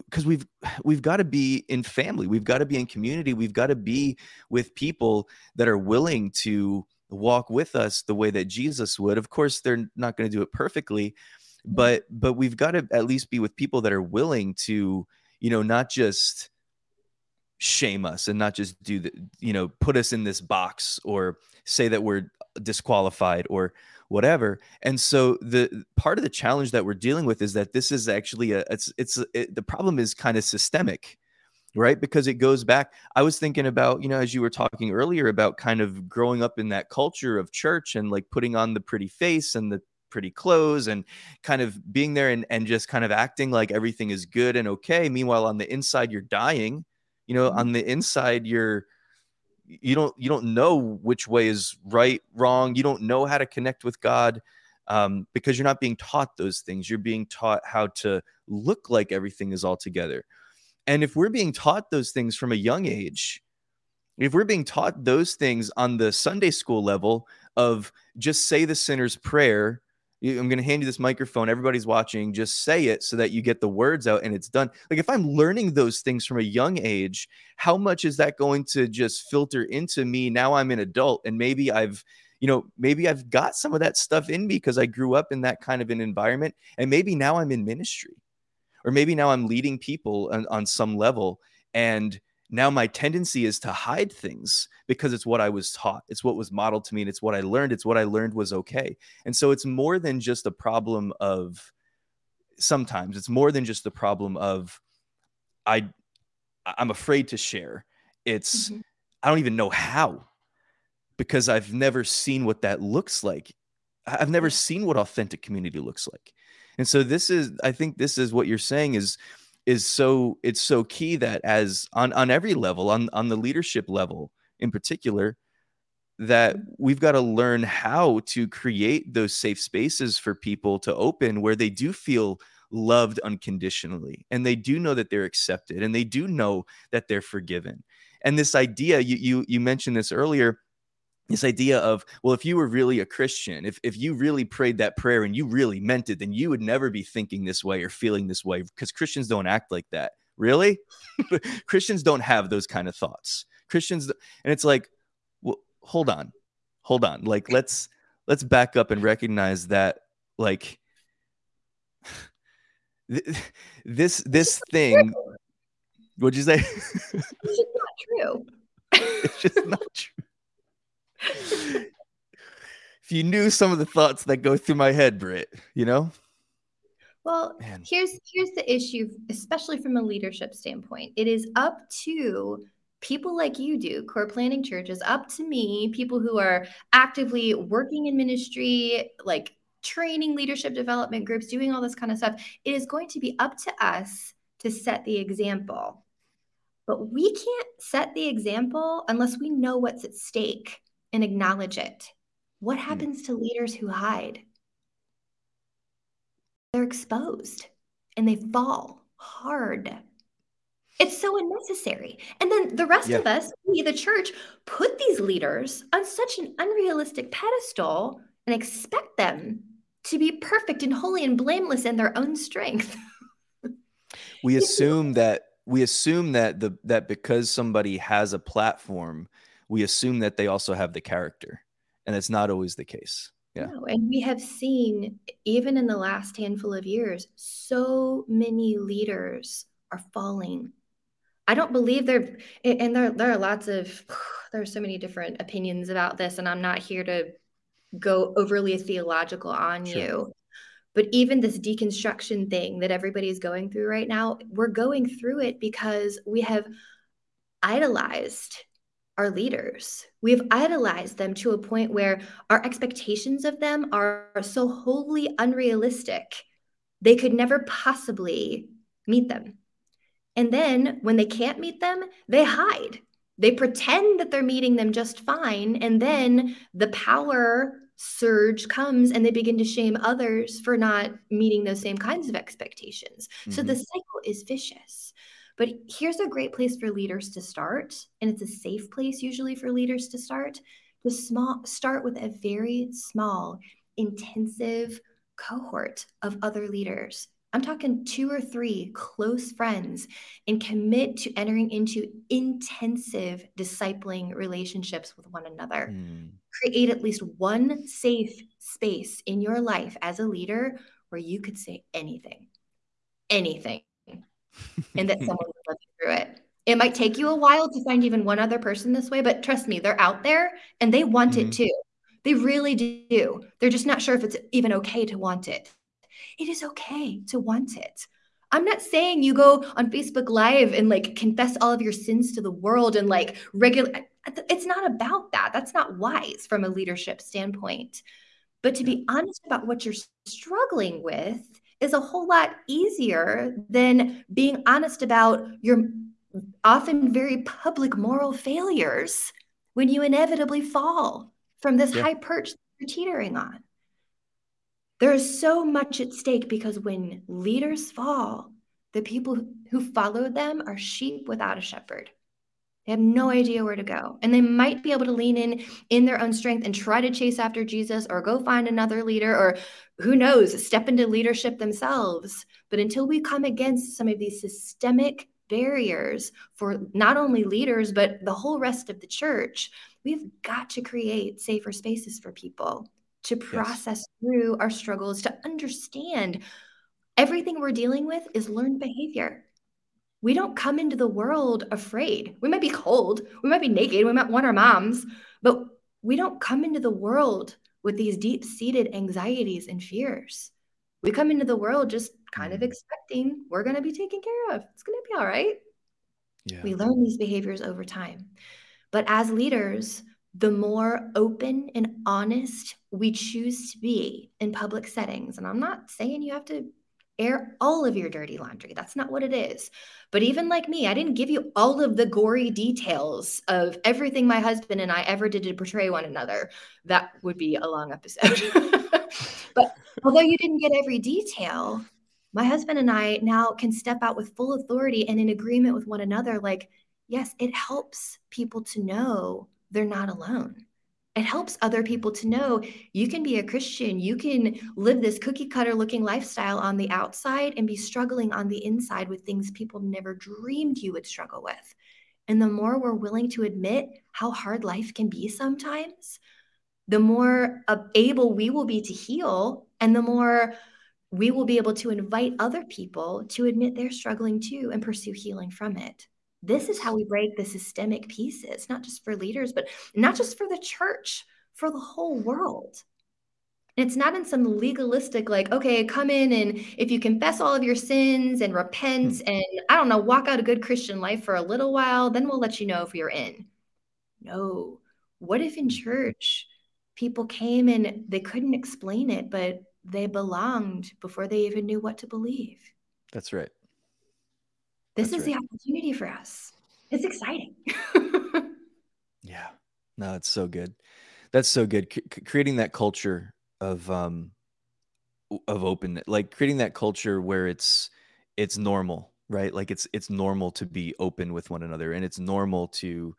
because we've we've got to be in family we've got to be in community we've got to be with people that are willing to walk with us the way that jesus would. Of course they're not going to do it perfectly but but we've got to at least be with people that are willing to you know not just shame us and not just do the you know put us in this box or say that we're disqualified or whatever. And so the part of the challenge that we're dealing with is that this is actually a it's it's it, the problem is kind of systemic right because it goes back i was thinking about you know as you were talking earlier about kind of growing up in that culture of church and like putting on the pretty face and the pretty clothes and kind of being there and, and just kind of acting like everything is good and okay meanwhile on the inside you're dying you know mm-hmm. on the inside you're you don't you don't know which way is right wrong. You don't know how to connect with god um, because you're not being taught those things. You're being taught how to look like everything is all together. And if we're being taught those things from a young age if we're being taught those things on the sunday school level of just say the sinner's prayer I'm going to hand you this microphone. Everybody's watching. Just say it so that you get the words out and it's done. Like if I'm learning those things from a young age, how much is that going to just filter into me? Now I'm an adult and maybe I've, you know, maybe I've got some of that stuff in me because I grew up in that kind of an environment. And maybe now I'm in ministry or maybe now I'm leading people on, on some level. And now my tendency is to hide things because it's what I was taught. It's what was modeled to me and it's what I learned. It's what I learned was okay. And so it's more than just a problem of sometimes it's more than just the problem of I I'm afraid to share. It's mm-hmm. I don't even know how because I've never seen what that looks like. I've never seen what authentic community looks like. And so this is I think this is what you're saying is is so it's so key that as on on every level on on the leadership level in particular that mm-hmm. we've got to learn how to create those safe spaces for people to open where they do feel loved unconditionally and they do know that they're accepted and they do know that they're forgiven and this idea you you, you mentioned this earlier this idea of well if you were really a christian if, if you really prayed that prayer and you really meant it then you would never be thinking this way or feeling this way because christians don't act like that. Really? Christians don't have those kind of thoughts. Christians and it's like well hold on hold on. Like let's let's back up and recognize that like this this thing what'd you say? It's just not true. It's just not true if you knew some of the thoughts that go through my head, Britt, you know? Well, Man. here's here's the issue, especially from a leadership standpoint. It is up to people like you do, core planning churches, up to me, people who are actively working in ministry, like training leadership development groups, doing all this kind of stuff. It is going to be up to us to set the example. But we can't set the example unless we know what's at stake and acknowledge it. What hmm. happens to leaders who hide? They're exposed and they fall hard. It's so unnecessary. And then the rest yeah. of us, we, the church, put these leaders on such an unrealistic pedestal and expect them to be perfect and holy and blameless in their own strength. we assume that we assume that the that because somebody has a platform we assume that they also have the character and it's not always the case. Yeah. No, and we have seen even in the last handful of years so many leaders are falling. I don't believe there and there, there are lots of there are so many different opinions about this and i'm not here to go overly theological on sure. you But even this deconstruction thing that everybody is going through right now, we're going through it because we have idolized our leaders. We have idolized them to a point where our expectations of them are so wholly unrealistic, they could never possibly meet them. And then when they can't meet them, they hide. They pretend that they're meeting them just fine. And then the power surge comes and they begin to shame others for not meeting those same kinds of expectations. Mm-hmm. So the mm-hmm. cycle is vicious. But here's a great place for leaders to start, and it's a safe place usually for leaders to start. To small start with a very small, intensive cohort of other leaders. I'm talking two or three close friends and commit to entering into intensive discipling relationships with one another. Mm. Create at least one safe space in your life as a leader where you could say anything, anything and that someone will love you through it. It might take you a while to find even one other person this way, but trust me, they're out there and they want mm-hmm. it too. They really do. They're just not sure if it's even okay to want it. It is okay to want it. I'm not saying you go on Facebook Live and like confess all of your sins to the world and like regular. It's not about that. That's not wise from a leadership standpoint. But to be honest about what you're struggling with is a whole lot easier than being honest about your often very public moral failures when you inevitably fall from this yeah. high perch you're teetering on. There is so much at stake because when leaders fall, the people who follow them are sheep without a shepherd. They have no idea where to go. And they might be able to lean in in their own strength and try to chase after Jesus or go find another leader or who knows, step into leadership themselves. But until we come against some of these systemic barriers for not only leaders, but the whole rest of the church, we've got to create safer spaces for people to process yes. through our struggles, to understand everything we're dealing with is learned behavior we don't come into the world afraid. We might be cold, we might be naked, we might want our moms, but we don't come into the world with these deep seated anxieties and fears. We come into the world just kind of mm. expecting we're going to be taken care of. It's going to be all right. Yeah. We learn these behaviors over time. But as leaders, the more open and honest we choose to be in public settings, and I'm not saying you have to air all of your dirty laundry. That's not what it is. But even like me, I didn't give you all of the gory details of everything my husband and I ever did to portray one another. That would be a long episode. but although you didn't get every detail, my husband and I now can step out with full authority and in agreement with one another. Like, yes, it helps people to know they're not alone it helps other people to know you can be a Christian. You can live this cookie cutter looking lifestyle on the outside and be struggling on the inside with things people never dreamed you would struggle with. And the more we're willing to admit how hard life can be sometimes, the more able we will be to heal and the more we will be able to invite other people to admit they're struggling too and pursue healing from it. This is how we break the systemic pieces, not just for leaders, but not just for the church, for the whole world. it's not in some legalistic, like, okay, come in and if you confess all of your sins and repent hmm. and I don't know, walk out a good Christian life for a little while, then we'll let you know if you're in. No. What if in hmm. church people came and they couldn't explain it, but they belonged before they even knew what to believe? That's right. This That's is right. the opportunity for us. It's exciting. yeah. No, it's so good. That's so good. C- creating that culture of um of openness, like creating that culture where it's it's normal, right? Like it's it's normal to be open with one another and it's normal to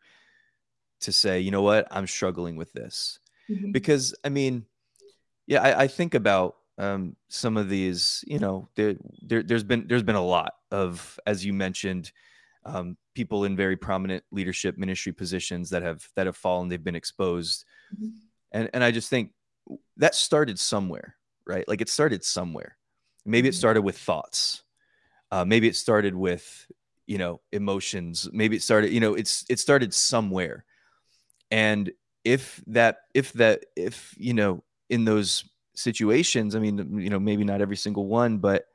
to say, you know what, I'm struggling with this. Mm-hmm. Because I mean, yeah, I, I think about um, some of these, you know, there, there, has been there's been a lot of, as you mentioned, um, people in very prominent leadership ministry positions that have that have fallen. They've been exposed, mm-hmm. and and I just think that started somewhere, right? Like it started somewhere. Maybe it mm-hmm. started with thoughts. Uh, maybe it started with you know emotions. Maybe it started, you know, it's it started somewhere, and if that if that if you know in those situations, I mean, you know, maybe not every single one, but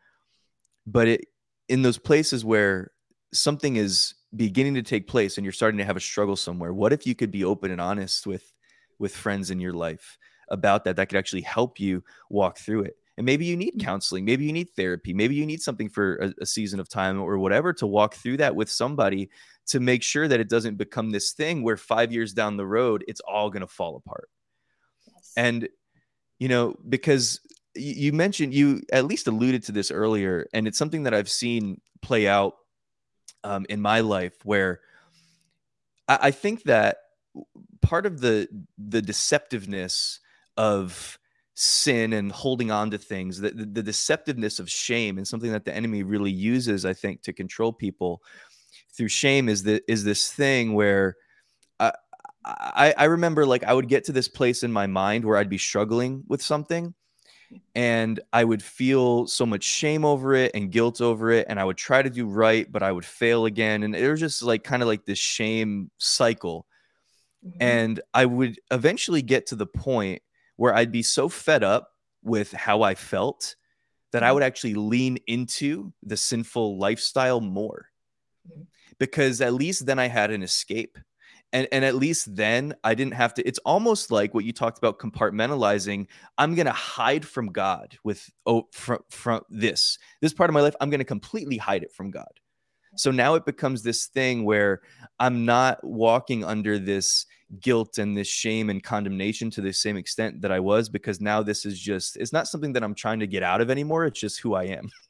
but it in those places where something is beginning to take place and you're starting to have a struggle somewhere, what if you could be open and honest with with friends in your life about that that could actually help you walk through it? And maybe you need mm. counseling, maybe you need therapy, maybe you need something for a, a season of time or whatever to walk through that with somebody to make sure that it doesn't become this thing where 5 years down the road it's all going to fall apart. Yes. And you know, because you mentioned you at least alluded to this earlier and it's something that I've seen play out um, in my life where I, I think that part of the the deceptiveness of sin and holding on to things the, the, the deceptiveness of shame and something that the enemy really uses i think to control people through shame is the is this thing where I i remember like i would get to this place in my mind where i'd be struggling with something and I would feel so much shame over it and guilt over it. And I would try to do right, but I would fail again. And it was just like kind of like this shame cycle. Mm-hmm. And I would eventually get to the point where I'd be so fed up with how I felt that I mm-hmm. would actually lean into the sinful lifestyle more. Mm-hmm. Because at least then I had an escape and and at least then i didn't have to it's almost like what you talked about compartmentalizing i'm going to hide from god with oh from from this this part of my life i'm going to completely hide it from god. So now it becomes this thing where i'm not walking under this guilt and this shame and condemnation to the same extent that i was because now this is just it's not something that i'm trying to get out of anymore it's just who i am.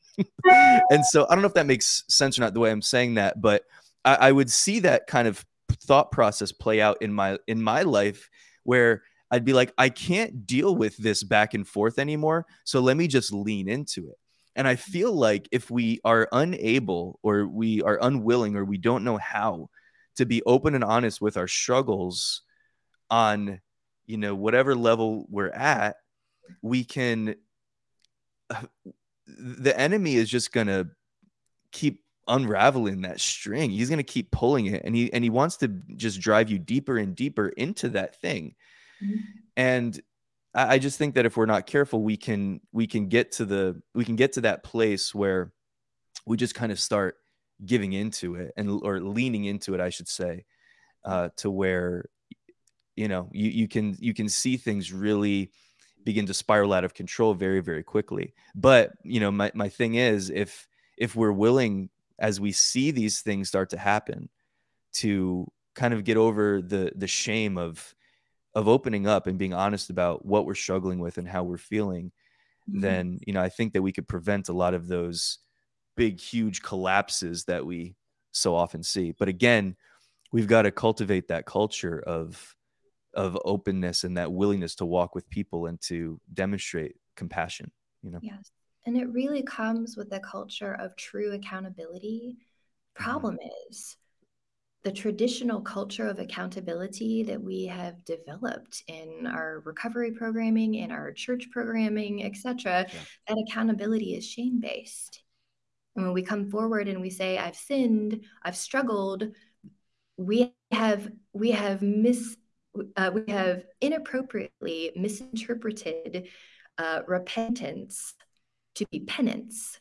And so i don't know if that makes sense or not the way i'm saying that but I, I would see that kind of thought process play out in my in my life where I'd be like, I can't deal with this back and forth anymore. So let me just lean into it. And I feel like if we are unable or we are unwilling or we don't know how to be open and honest with our struggles on, you know, whatever level we're at, we can, uh, the enemy is just going to keep unraveling that string. He's going to keep pulling it and he and he wants to just drive you deeper and deeper into that thing. Mm-hmm. And I, I just think that if we're not careful, we can we can get to the we can get to that place where we just kind of start giving into it and or leaning into it, I should say, uh, to where you know you you can you can see things really begin to spiral out of control very very quickly. But you know my my thing is if if we're willing as we see these things start to happen to kind of get over the the shame of of opening up and being honest about what we're struggling with and how we're feeling mm-hmm. then you know i think that we could prevent a lot of those big huge collapses that we so often see. But again we've got to cultivate that culture of of openness and that willingness to walk with people and to demonstrate compassion you know? Yes and it really comes with a culture of true accountability. Mm-hmm. Problem is, the traditional culture of accountability that we have developed in our recovery programming, in our church programming, etc., yeah. that accountability is shame based. And when we come forward and we say, "I've sinned, I've struggled," we have we have mis uh, we have inappropriately misinterpreted uh, repentance to be penance.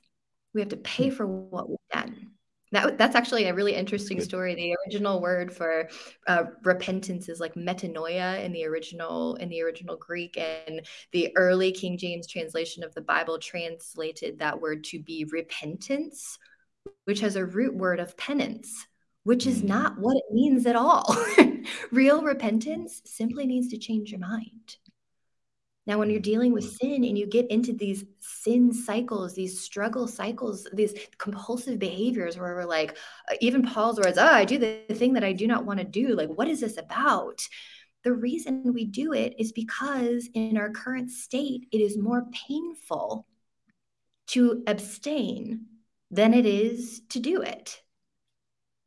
We have to pay hmm. for what we've done. That, that's actually a really interesting story. The original word for uh, repentance is like metanoia in the original in the original Greek, and the early King James translation of the Bible translated that word to be repentance, which has a root word of penance, which is hmm. not what it means at all. Real repentance simply means to change your mind. Now, when you're dealing with sin and you get into these sin cycles, these struggle cycles, these compulsive behaviors where we're like, uh, even Paul's words, oh, I do the thing that I do not want to do. Like, what is this about? The reason we do it is because in our current state, it is more painful to abstain than it is to do it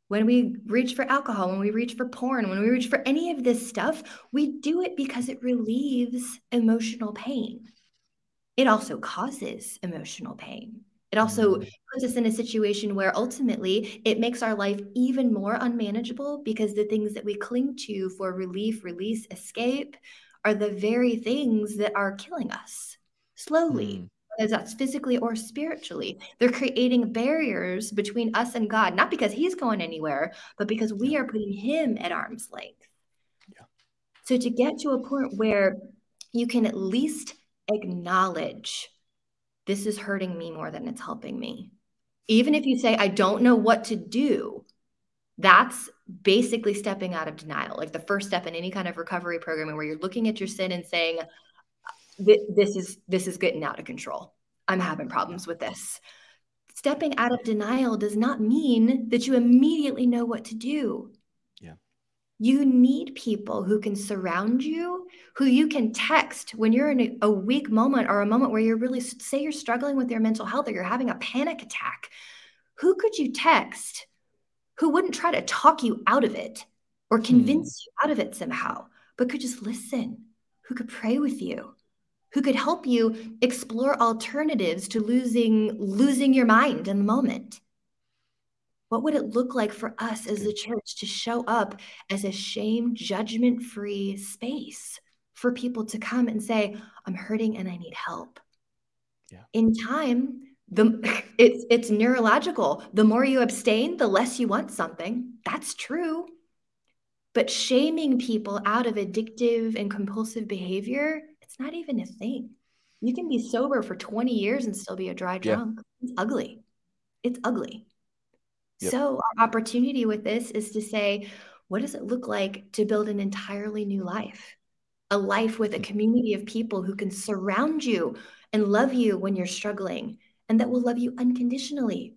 when we reach for alcohol, when we reach for porn, when we reach for any of this stuff, we do it because it relieves emotional pain. It also causes emotional pain. It also mm-hmm. puts us in a situation where ultimately it makes our life even more unmanageable because the things that we cling to for relief, release, escape are the very things that are killing us. slowly. Mm. Whether that's physically or spiritually, they're creating barriers between us and God, not because He's going anywhere, but because we yeah. are putting Him at arm's length. Yeah. So to get to a point where you can at least acknowledge this is hurting me more than it's helping me. Even if you say, I don't know what to do, that's basically stepping out of denial. Like the first step in any kind of recovery program where you're looking at your sin and saying, this is this is getting out of control. I'm having problems with this. Stepping out of denial does not mean that you immediately know what to do. Yeah. You need people who can surround you, who you can text when you're in a, a weak moment or a moment where you're really say you're struggling with your mental health or you're having a panic attack. Who could you text who wouldn't try to talk you out of it or convince hmm. you out of it somehow, but could just listen, who could pray with you, who could help you explore alternatives to losing losing your mind in the moment. What would it look like for us as a mm. church to show up as a shame judgment free space for people to come and say, I'm hurting and I need help? Yeah. In time, the it's it's neurological the more you abstain the less you want something that's true but shaming people out of addictive and compulsive behavior it's not even a thing you can be sober for 20 years and still be a dry drunk yeah. it's ugly it's ugly yep. so our opportunity with this is to say what does it look like to build an entirely new life a life with a hmm. community of people who can surround you and love you when you're struggling and that will love you unconditionally.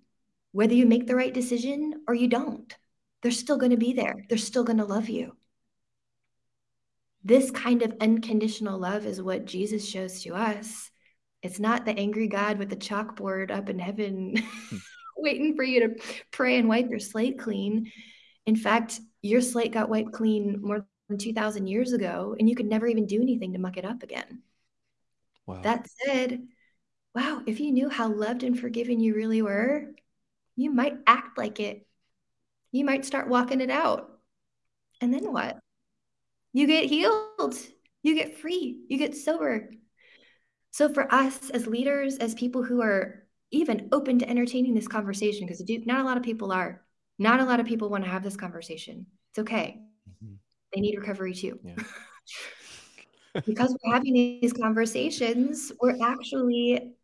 Whether you make the right decision or you don't, they're still going to be there. They're still going to love you. This kind of unconditional love is what Jesus shows to us. It's not the angry God with the chalkboard up in heaven hmm. waiting for you to pray and wipe your slate clean. In fact, your slate got wiped clean more than 2,000 years ago, and you could never even do anything to muck it up again. Wow. That said, wow, if you knew how loved and forgiven you really were, you might act like it. You might start walking it out. And then what? You get healed, you get free, you get sober. So, for us as leaders, as people who are even open to entertaining this conversation, because not a lot of people are, not a lot of people want to have this conversation. It's okay. Mm-hmm. They need recovery too. Yeah. because we're having these conversations, we're actually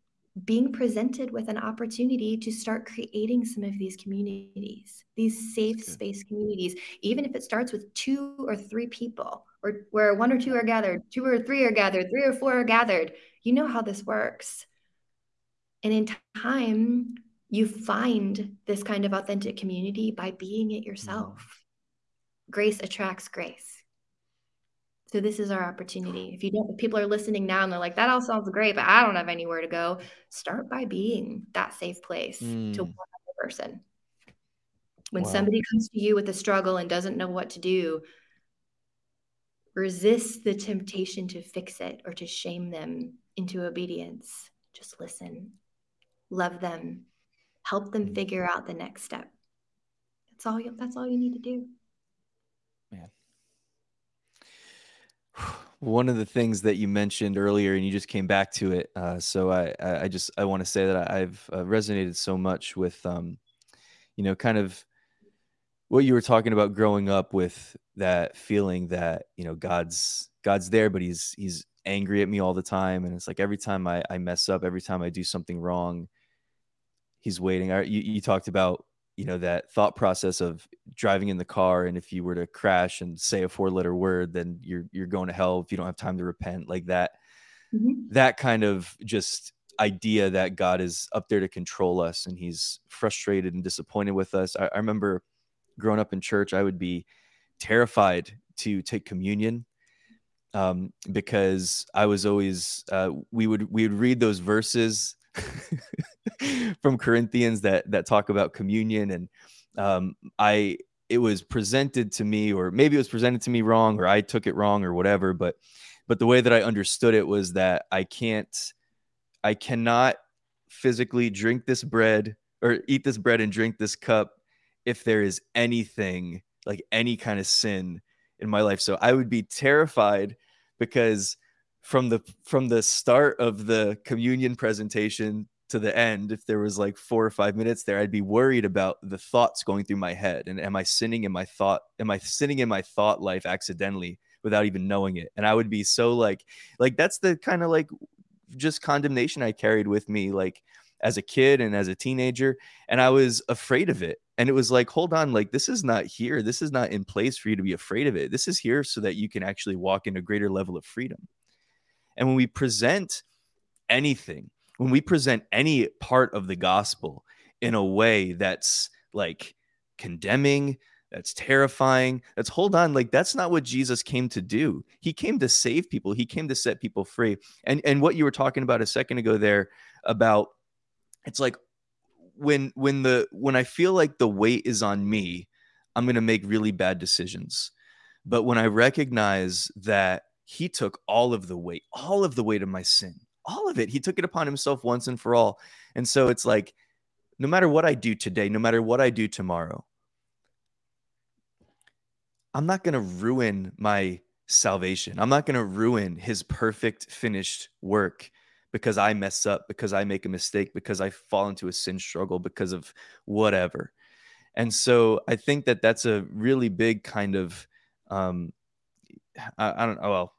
being presented with an opportunity to start creating some of these communities, these safe space communities, even if it starts with two or three people, or where one or two are gathered, two or three are gathered, three or four are gathered. You know how this works. And in time, you find this kind of authentic community by being it yourself. Mm-hmm. Grace attracts grace. So this is our opportunity. If you don't, if people are listening now and they're like, that all sounds great, but I don't have anywhere to go. Start by being that safe place mm. to one other person. When wow. somebody comes to you with a struggle and doesn't know what to do, resist the temptation to fix it or to shame them into obedience. Just listen, love them, help them mm. figure out the next step. That's all you, that's all you need to do. Man one of the things that you mentioned earlier and you just came back to it uh, so i i just i want to say that i've uh, resonated so much with um you know kind of what you were talking about growing up with that feeling that you know god's god's there but he's he's angry at me all the time. And it's like every time i, I mess up every time i do something wrong he's waiting. You, you talked about you know that thought process of driving in the car and if you were to crash and say a four letter word then you're you're going to hell if you don't have time to repent like that mm-hmm. that kind of just idea that god is up there to control us and he's frustrated and disappointed with us I, I remember growing up in church i would be terrified to take communion um, because i was always uh, we would we would read those verses from Corinthians that that talk about communion, and um, I it was presented to me, or maybe it was presented to me wrong, or I took it wrong, or whatever. But but the way that I understood it was that I can't, I cannot physically drink this bread or eat this bread and drink this cup if there is anything like any kind of sin in my life. So I would be terrified because from the from the start of the communion presentation to the end if there was like 4 or 5 minutes there I'd be worried about the thoughts going through my head. And am I sinning in my thought am I sinning in my thought life accidentally without even knowing it? And I would be so like like that's the kind of like just condemnation I carried with me like as a kid and as a teenager. And I was afraid of it. And it was like hold on like this is not here. This is not in place for you to be afraid of it. This is here so that you can actually walk in a greater level of freedom and when we present anything when we present any part of the gospel in a way that's like condemning, that's terrifying, that's hold on, like that's not what Jesus came to do. He came to save people, he came to set people free. And and what you were talking about a second ago there about it's like when when the when I feel like the weight is on me, I'm going to make really bad decisions. But when I recognize that he took all of the weight, all of the weight of my sin, all of it. He took it upon himself once and for all. And so it's like, no matter what I do today, no matter what I do tomorrow, I'm not going to ruin my salvation. I'm not going to ruin his perfect finished work because I mess up, because I make a mistake, because I fall into a sin struggle, because of whatever. And so I think that that's a really big kind of, um, I, I don't know. Well,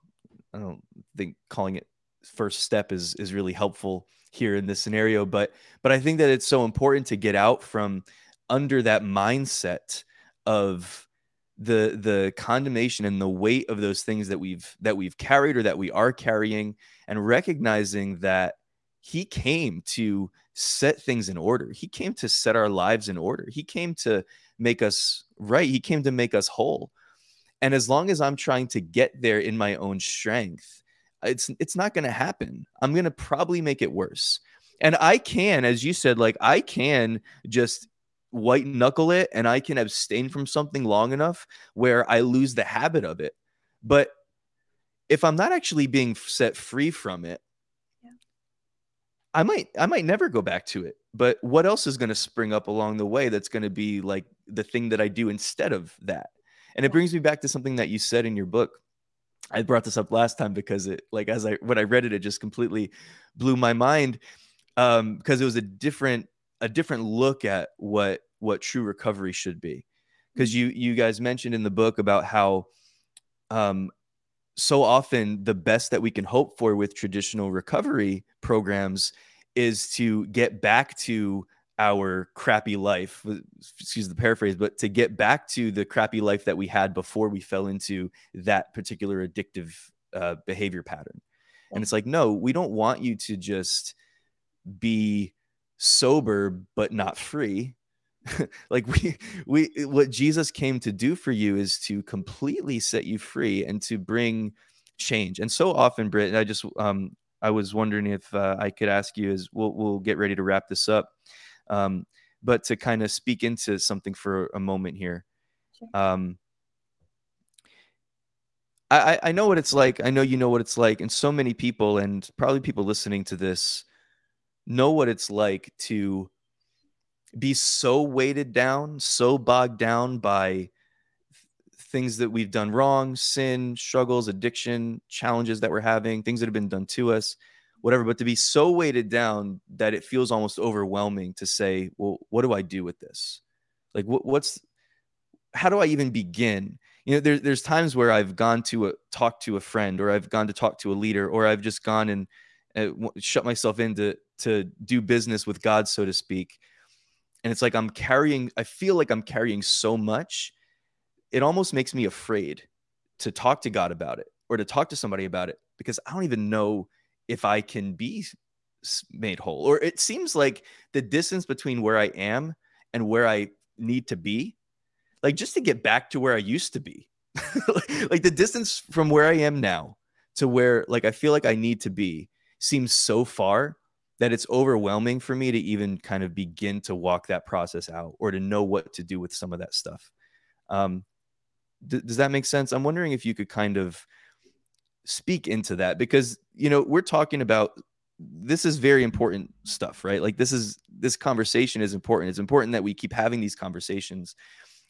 I don't think calling it first step is is really helpful here in this scenario but but i think that it's so important to get out from under that mindset of the the condemnation and the weight of those things that we've that we've carried or that we are carrying and recognizing that he came to set things in order. He came to set our lives in order. He came to make us right. He came to make us whole and as long as i'm trying to get there in my own strength it's it's not going to happen. I'm going to probably make it worse. And I can, as you said, like I can just white knuckle it and I can abstain from something long enough where I lose the habit of it. But if I'm not actually being set free from it, yeah. I might I might never go back to it. But what else is going to spring up along the way that's going to be like the thing that I do instead of that? And it brings me back to something that you said in your book I brought this up last time because it like as I when I read it, it just completely blew my mind um, because it was a different a different look at what what true recovery should be. Because you you guys mentioned in the book about how um, so often the best that we can hope for with traditional recovery programs is to get back to our crappy life excuse the paraphrase but to get back to the crappy life that we had before we fell into that particular addictive uh, behavior pattern. And it's like no we don't want you to just be sober but not free. Like we we what jesus came to do for you is to completely set you free and to bring change. And so often Britt i just um i was wondering if uh, i could ask you as we'll, we'll get ready to wrap this up um, but to kind of speak into something for a moment here. Um, I, I know what it's like. I know you know what it's like. And so many people, and probably people listening to this, know what it's like to be so weighted down, so bogged down by things that we've done wrong, sin, struggles, addiction, challenges that we're having, things that have been done to us whatever, but to be so weighted down that it feels almost overwhelming to say, well, what do I do with this? Like, what, what's, how do I even begin? You know, there, there's times where I've gone to a, talk to a friend or I've gone to talk to a leader or I've just gone and uh, shut myself in to, to do business with God, so to speak. And it's like I'm carrying, I feel like I'm carrying so much. It almost makes me afraid to talk to God about it or to talk to somebody about it because I don't even know if I can be made whole. Or it seems like the distance between where I am and where I need to be, like just to get back to where I used to be, like the distance from where I am now to where like I feel like I need to be seems so far that it's overwhelming for me to even kind of begin to walk that process out or to know what to do with some of that stuff. Um, does that make sense? I'm wondering if you could kind of speak into that because you know we're talking about this is very important stuff right like this is this conversation is important it's important that we keep having these conversations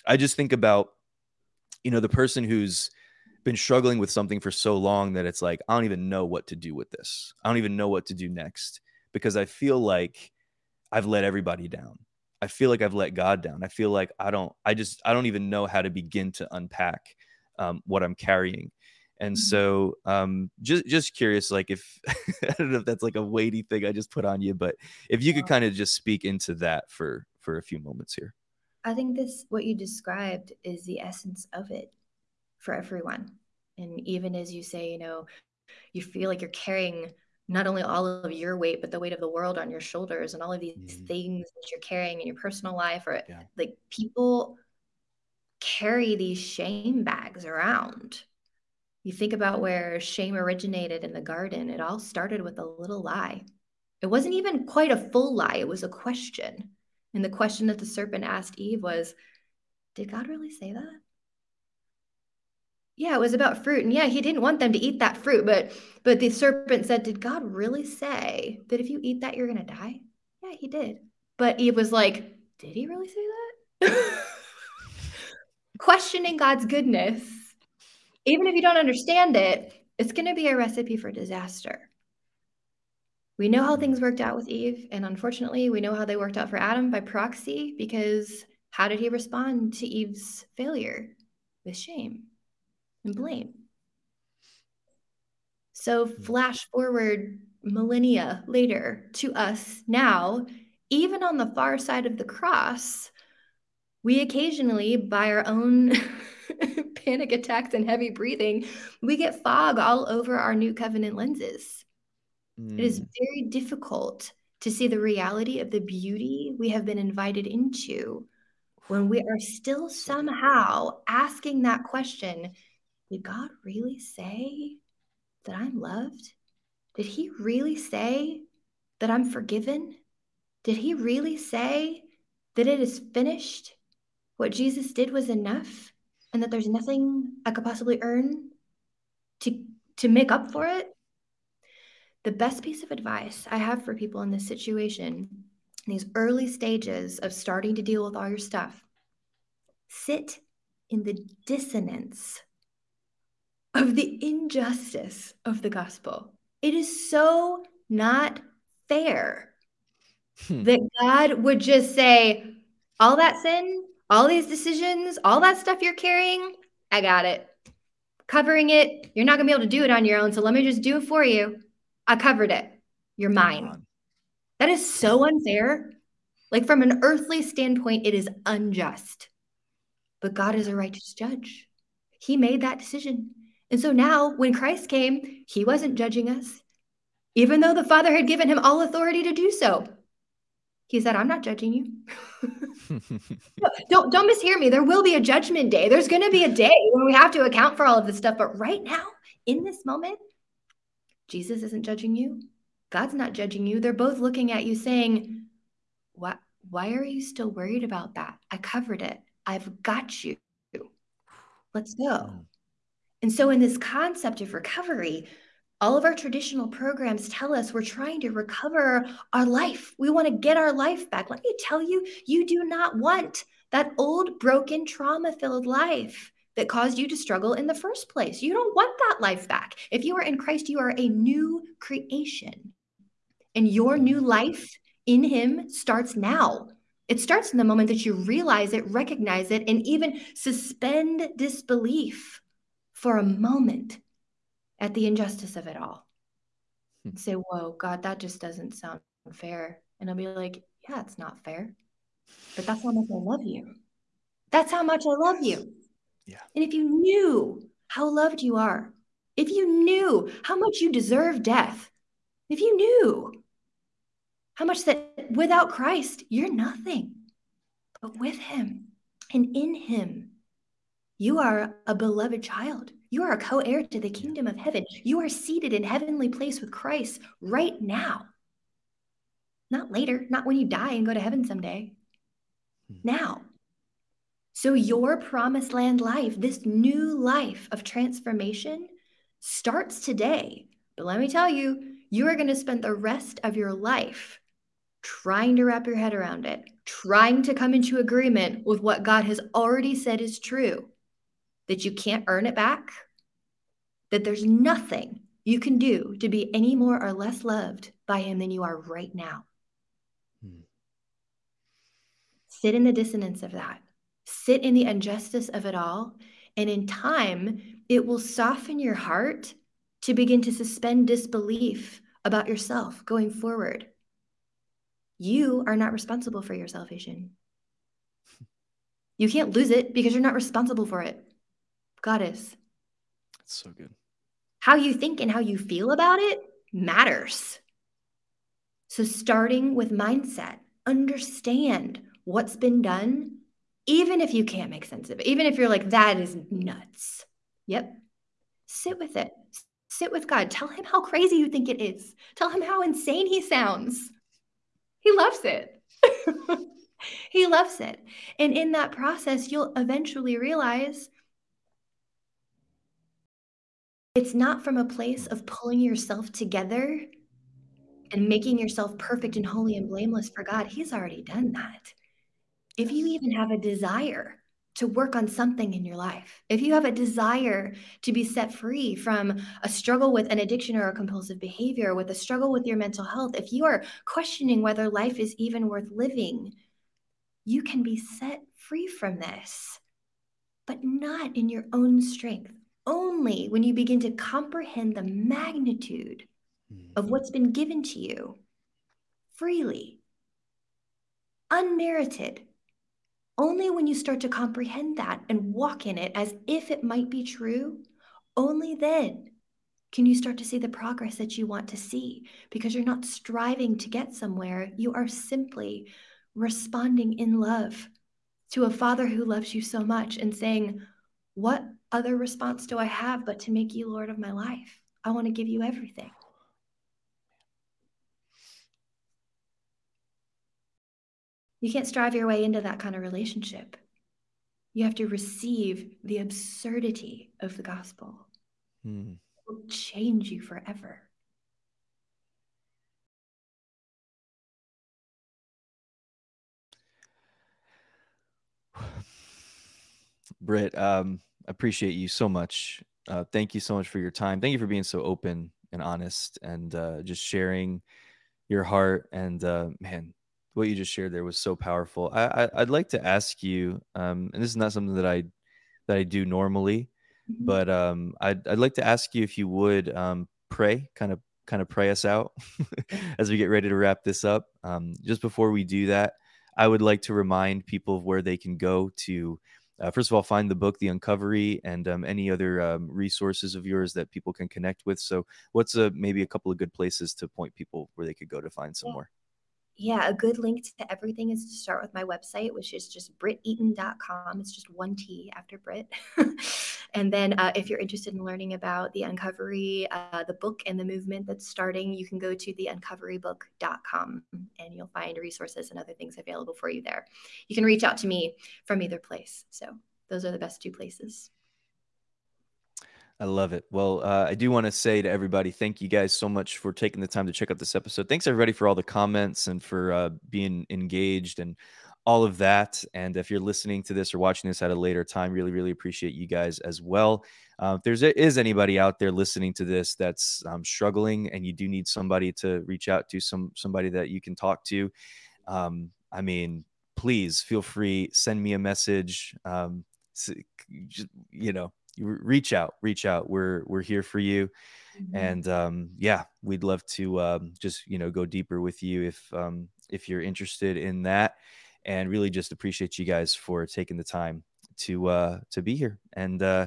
i just think about you know the person who's been struggling with something for so long that it's like, I don't even know what to do with this. I don't even know what to do next because I feel like I've let everybody down. I feel like I've let God down. I feel like I don't, I just, I don't even know how to begin to unpack um, what I'm carrying. And mm-hmm. so, um, just just curious, like if I don't know if that's like a weighty thing I just put on you, but if you could kind of just speak into that for for a few moments here. I think this what you described is the essence of it for everyone. And even as you say, you know, you feel like you're carrying not only all of your weight, but the weight of the world on your shoulders and all of these mm-hmm. things that you're carrying in your personal life, or yeah. like people carry these shame bags around. You think about where shame originated in the garden, it all started with a little lie. It wasn't even quite a full lie, it was a question. And the question that the serpent asked Eve was, Did God really say that? Yeah, it was about fruit. And yeah, he didn't want them to eat that fruit, but but the serpent said, Did God really say that if you eat that, you're gonna die? Yeah, he did. But Eve was like, Did he really say that? Questioning God's goodness, even if you don't understand it, it's gonna be a recipe for disaster. We know how things worked out with Eve, and unfortunately, we know how they worked out for Adam by proxy because how did he respond to Eve's failure? With shame and blame. So, flash forward millennia later to us now, even on the far side of the cross, we occasionally, by our own panic attacks and heavy breathing, we get fog all over our new covenant lenses. Mm. It is hmm. very difficult to see the reality of the beauty we have been invited into when we are still somehow asking that question did God really say that I'm loved? Did he really say that I'm forgiven? Did he really say that it is finished? What Jesus did was enough and that there's nothing I could possibly earn to to make up for it? The best piece of advice I have for people in this situation, in these early stages of starting to deal with all your stuff, sit in the dissonance of the injustice of the gospel. It is so not fair hmm. that God would just say, all that sin, all these decisions, all that stuff you're carrying, I got it. Covering it, you're not going to be able to do it on your own. So let me just do it for you. I covered it. You're mine. That is so unfair. Like, from an earthly standpoint, it is unjust. But God is a righteous judge. He made that decision. And so now, when Christ came, he wasn't judging us, even though the Father had given him all authority to do so. He said, I'm not judging you. don't, don't mishear me. There will be a judgment day. There's going to be a day when we have to account for all of this stuff. But right now, in this moment, Jesus isn't judging you. God's not judging you. They're both looking at you saying, Why, why are you still worried about that? I covered it. I've got you. Let's go. Hmm. And so, in this concept of recovery, all of our traditional programs tell us we're trying to recover our life. We want to get our life back. Let me tell you, you do not want that old, broken, trauma filled life that caused you to struggle in the first place. You don't want that life back. If you are in Christ, you are a new creation. And your new life in Him starts now. It starts in the moment that you realize it, recognize it, and even suspend disbelief for a moment at the injustice of it all. Hmm. Say, whoa, God, that just doesn't sound fair. And I'll be like, yeah, it's not fair. But that's how much I love you. That's how much I love you. Yeah. And if you knew how loved you are, if you knew how much you deserve death, if you knew how much that without Christ, you're nothing, but with Him and in Him, you are a beloved child. You are a co heir to the kingdom of heaven. You are seated in heavenly place with Christ right now. Not later, not when you die and go to heaven someday. Hmm. Now. So, your promised land life, this new life of transformation, starts today. But let me tell you, you are going to spend the rest of your life trying to wrap your head around it, trying to come into agreement with what God has already said is true that you can't earn it back, that there's nothing you can do to be any more or less loved by him than you are right now. Hmm. Sit in the dissonance of that. Sit in the injustice of it all. And in time, it will soften your heart to begin to suspend disbelief about yourself going forward. You are not responsible for your salvation. You can't lose it because you're not responsible for it. God is. That's so good. How you think and how you feel about it matters. So, starting with mindset, understand what's been done, even if you can't make sense of it, even if you're like, that is nuts. Yep. Sit with it. Sit with God. Tell him how crazy you think it is. Tell him how insane he sounds. He loves it. he loves it. And in that process, you'll eventually realize it's not from a place of pulling yourself together and making yourself perfect and holy and blameless for God. He's already done that. If you even have a desire to work on something in your life, if you have a desire to be set free from a struggle with an addiction or a compulsive behavior, with a struggle with your mental health, if you are questioning whether life is even worth living, you can be set free from this, but not in your own strength. Only when you begin to comprehend the magnitude of mm-hmm. what's been given to you freely, unmerited. Only when you start to comprehend that and walk in it as if it might be true, only then can you start to see the progress that you want to see because you're not striving to get somewhere. You are simply responding in love to a father who loves you so much and saying, What other response do I have but to make you Lord of my life? I want to give you everything. You can't strive your way into that kind of relationship. You have to receive the absurdity of the gospel. Hmm. It will change you forever. Britt, um, appreciate you so much. Uh, thank you so much for your time. Thank you for being so open and honest and uh, just sharing your heart. And uh, man, what you just shared there was so powerful. I, I would like to ask you, um, and this is not something that I that I do normally, mm-hmm. but um, I'd I'd like to ask you if you would um, pray, kind of kind of pray us out as we get ready to wrap this up. Um, just before we do that, I would like to remind people of where they can go to. Uh, first of all, find the book, The Uncovery, and um, any other um, resources of yours that people can connect with. So, what's a maybe a couple of good places to point people where they could go to find some yeah. more? yeah, a good link to everything is to start with my website, which is just britteaton.com. It's just one T after Brit. and then uh, if you're interested in learning about the Uncovery, uh, the book and the movement that's starting, you can go to theuncoverybook.com and you'll find resources and other things available for you there. You can reach out to me from either place. So those are the best two places. I love it. Well, uh, I do want to say to everybody, thank you guys so much for taking the time to check out this episode. Thanks everybody for all the comments and for uh, being engaged and all of that. And if you're listening to this or watching this at a later time, really, really appreciate you guys as well. Uh, if there's is anybody out there listening to this that's um, struggling and you do need somebody to reach out to, some somebody that you can talk to, um, I mean, please feel free send me a message. Um, you know reach out, reach out. We're we're here for you, mm-hmm. and um, yeah, we'd love to um, just you know go deeper with you if um, if you're interested in that, and really just appreciate you guys for taking the time to uh, to be here. And uh,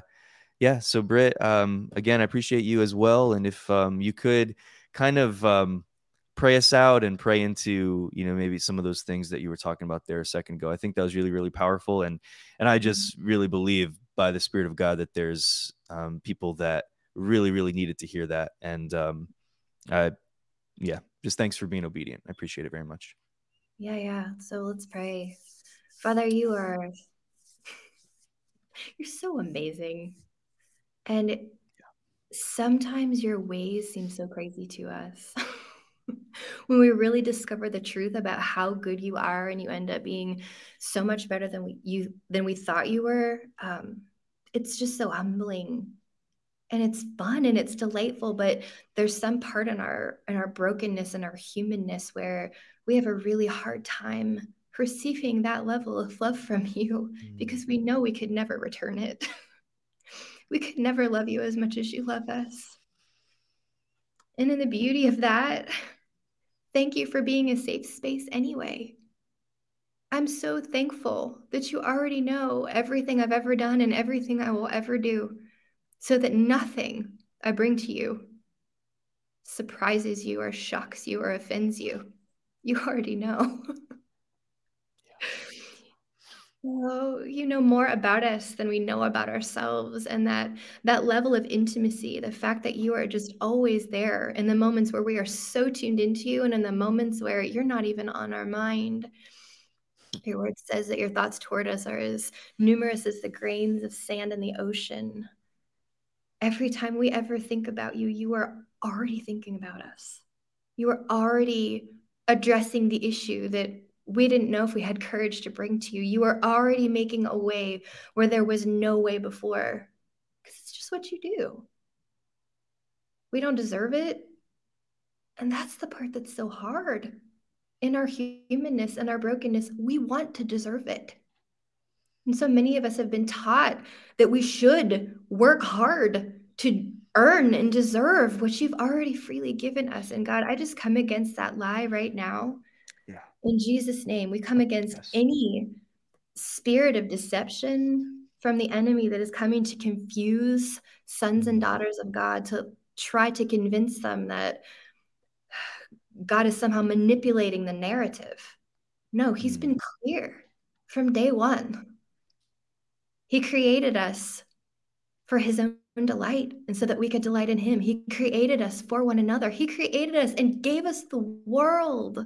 yeah, so Britt, um, again, I appreciate you as well. And if um, you could kind of um, pray us out and pray into you know maybe some of those things that you were talking about there a second ago i think that was really really powerful and and i mm-hmm. just really believe by the spirit of god that there's um, people that really really needed to hear that and um i yeah just thanks for being obedient i appreciate it very much yeah yeah. So let's pray. Father you are you're so amazing. And sometimes your ways seem so crazy to us. When we really discover the truth about how good you are and you end up being so much better than we you than we thought you were um, it's just so humbling. And it's fun and it's delightful but there's some part in our in our brokenness and our humanness where we have a really hard time receiving that level of love from you mm. because we know we could never return it we could never love you as much as you love us and in the beauty of that thank you for being a safe space anyway I'm so thankful that you already know everything I've ever done and everything I will ever do so that nothing I bring to you surprises you or shocks you or offends you. You already know. Oh, you know more about us than we know about ourselves and that that level of intimacy, the fact that you are just always there in the moments where we are so tuned into you and in the moments where you're not even on our mind. Your word says that your thoughts toward us are as numerous as the grains of sand in the ocean every time we ever think about you, you are already thinking about us. You are already addressing the issue that we didn't know if we had courage to bring to you. You are already making a way where there was no way before because it's just what you do. We don't deserve it. And that's the part that's so hard. In our humanness and our brokenness, we want to deserve it. And so many of us have been taught that we should work hard to earn and deserve what you've already freely given us. And God, I just come against that lie right now. Yeah. In Jesus' name, we come against yes. any spirit of deception from the enemy that is coming to confuse sons and mm-hmm. daughters of God, to try to convince them that God is somehow manipulating the narrative. No, he's mm. been clear from day one. He created us for his own delight and so that we could delight in him. He created us for one another. He created us and gave us the world.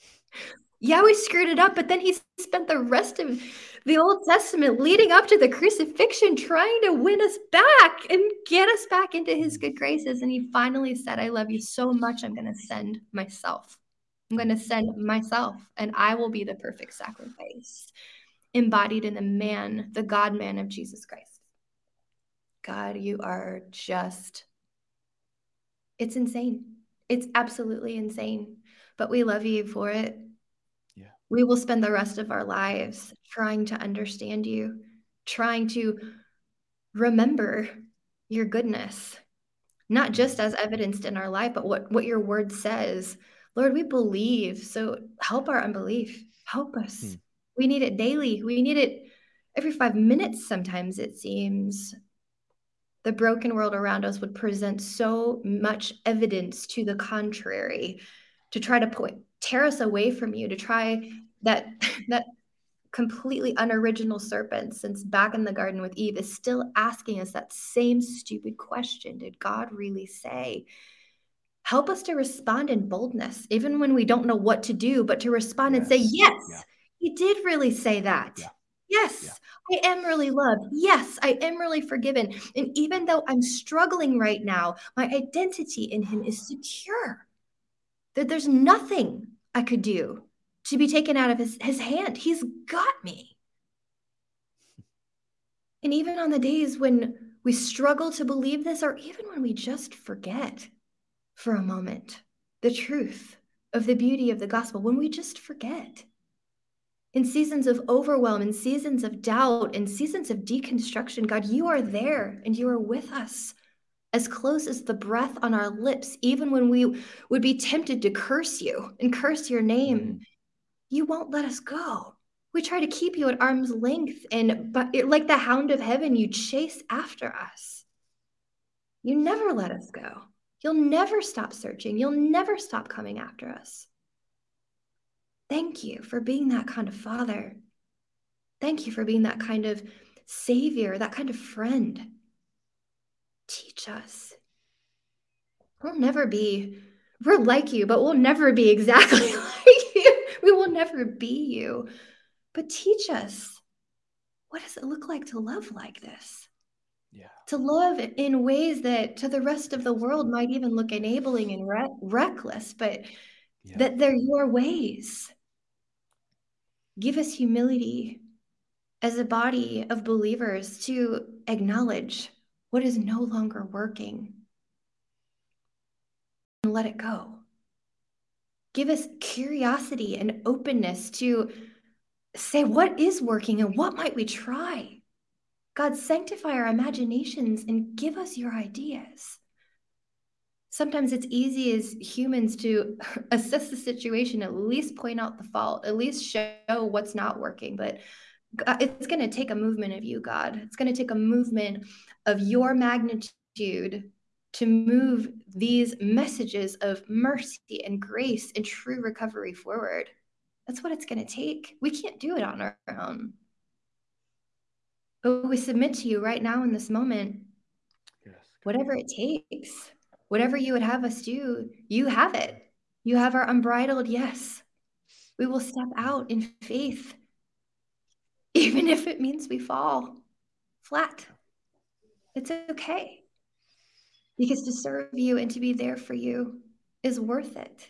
yeah, we screwed it up, but then he spent the rest of the Old Testament leading up to the crucifixion trying to win us back and get us back into his good graces. And he finally said, I love you so much, I'm going to send myself. I'm going to send myself, and I will be the perfect sacrifice embodied in the man, the God man of Jesus Christ. God, you are just, it's insane. It's absolutely insane, but we love you for it. Yeah. We will spend the rest of our lives trying to understand you, trying to remember your goodness, not just as evidenced in our life, but what, what your word says. Lord, we believe. So help our unbelief. Help us. Hmm. We need it daily. We need it every five minutes, sometimes it seems. The broken world around us would present so much evidence to the contrary to try to point, tear us away from you, to try that that completely unoriginal serpent since back in the garden with Eve is still asking us that same stupid question Did God really say? Help us to respond in boldness, even when we don't know what to do, but to respond yes. and say, Yes, yeah. He did really say that. Yeah. Yes, yeah. I am really loved. Yes, I am really forgiven. And even though I'm struggling right now, my identity in Him is secure. That there's nothing I could do to be taken out of His, his hand. He's got me. And even on the days when we struggle to believe this, or even when we just forget for a moment the truth of the beauty of the gospel, when we just forget in seasons of overwhelm, in seasons of doubt, in seasons of deconstruction, God, you are there and you are with us as close as the breath on our lips, even when we would be tempted to curse you and curse your name. Mm. You won't let us go. We try to keep you at arm's length, and but like the hound of heaven, you chase after us. You never let us go. You'll never stop searching. You'll never stop coming after us. Thank you for being that kind of father. Thank you for being that kind of savior, that kind of friend. Teach us. We'll never be, we're like you, but we'll never be exactly like you. We will never be you. But teach us what does it look like to love like this? Yeah. To love in ways that to the rest of the world might even look enabling and re- reckless, but yeah. that they're your ways. Give us humility as a body of believers to acknowledge what is no longer working and let it go. Give us curiosity and openness to say what is working and what might we try. God, sanctify our imaginations and give us your ideas. Sometimes it's easy as humans to assess the situation, at least point out the fault, at least show what's not working. But uh, it's going to take a movement of you, God. It's going to take a movement of your magnitude to move these messages of mercy and grace and true recovery forward. That's what it's going to take. We can't do it on our own. But we submit to you right now in this moment, yes. whatever it takes, whatever you would have us do, you have it. You have our unbridled yes. We will step out in faith even if it means we fall flat. It's okay. Because to serve you and to be there for you is worth it.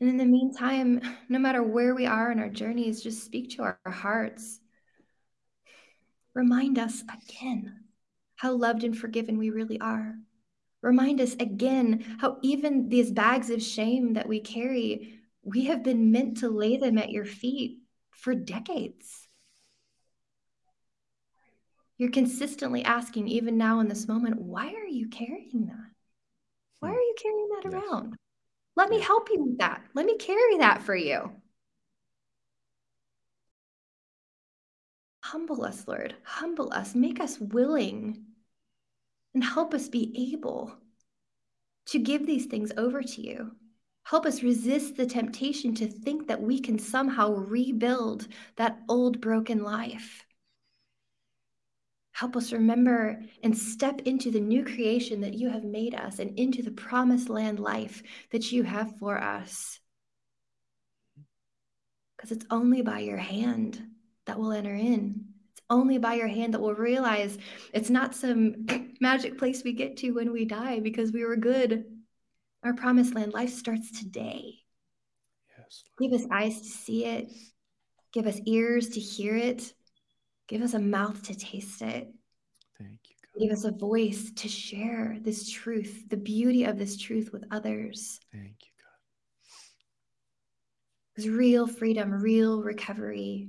And in the meantime, no matter where we are in our journeys, just speak to our hearts. Remind us again how loved and forgiven we really are. Remind us again how even these bags of shame that we carry, we have been meant to lay them at your feet for decades. You're consistently asking, even now in this moment, why are you carrying that? Why hmm. are you carrying that yes. around? Let me help you with that. Let me carry that for you. Humble us, Lord. Humble us. Make us willing and help us be able to give these things over to you. Help us resist the temptation to think that we can somehow rebuild that old broken life. Help us remember and step into the new creation that you have made us and into the promised land life that you have for us. Because it's only by your hand that we'll enter in. Only by your hand that we'll realize it's not some magic place we get to when we die because we were good our promised land life starts today. Yes. Give us eyes to see it, give us ears to hear it, give us a mouth to taste it. Thank you. God. Give us a voice to share this truth, the beauty of this truth with others. Thank you, God. Because real freedom, real recovery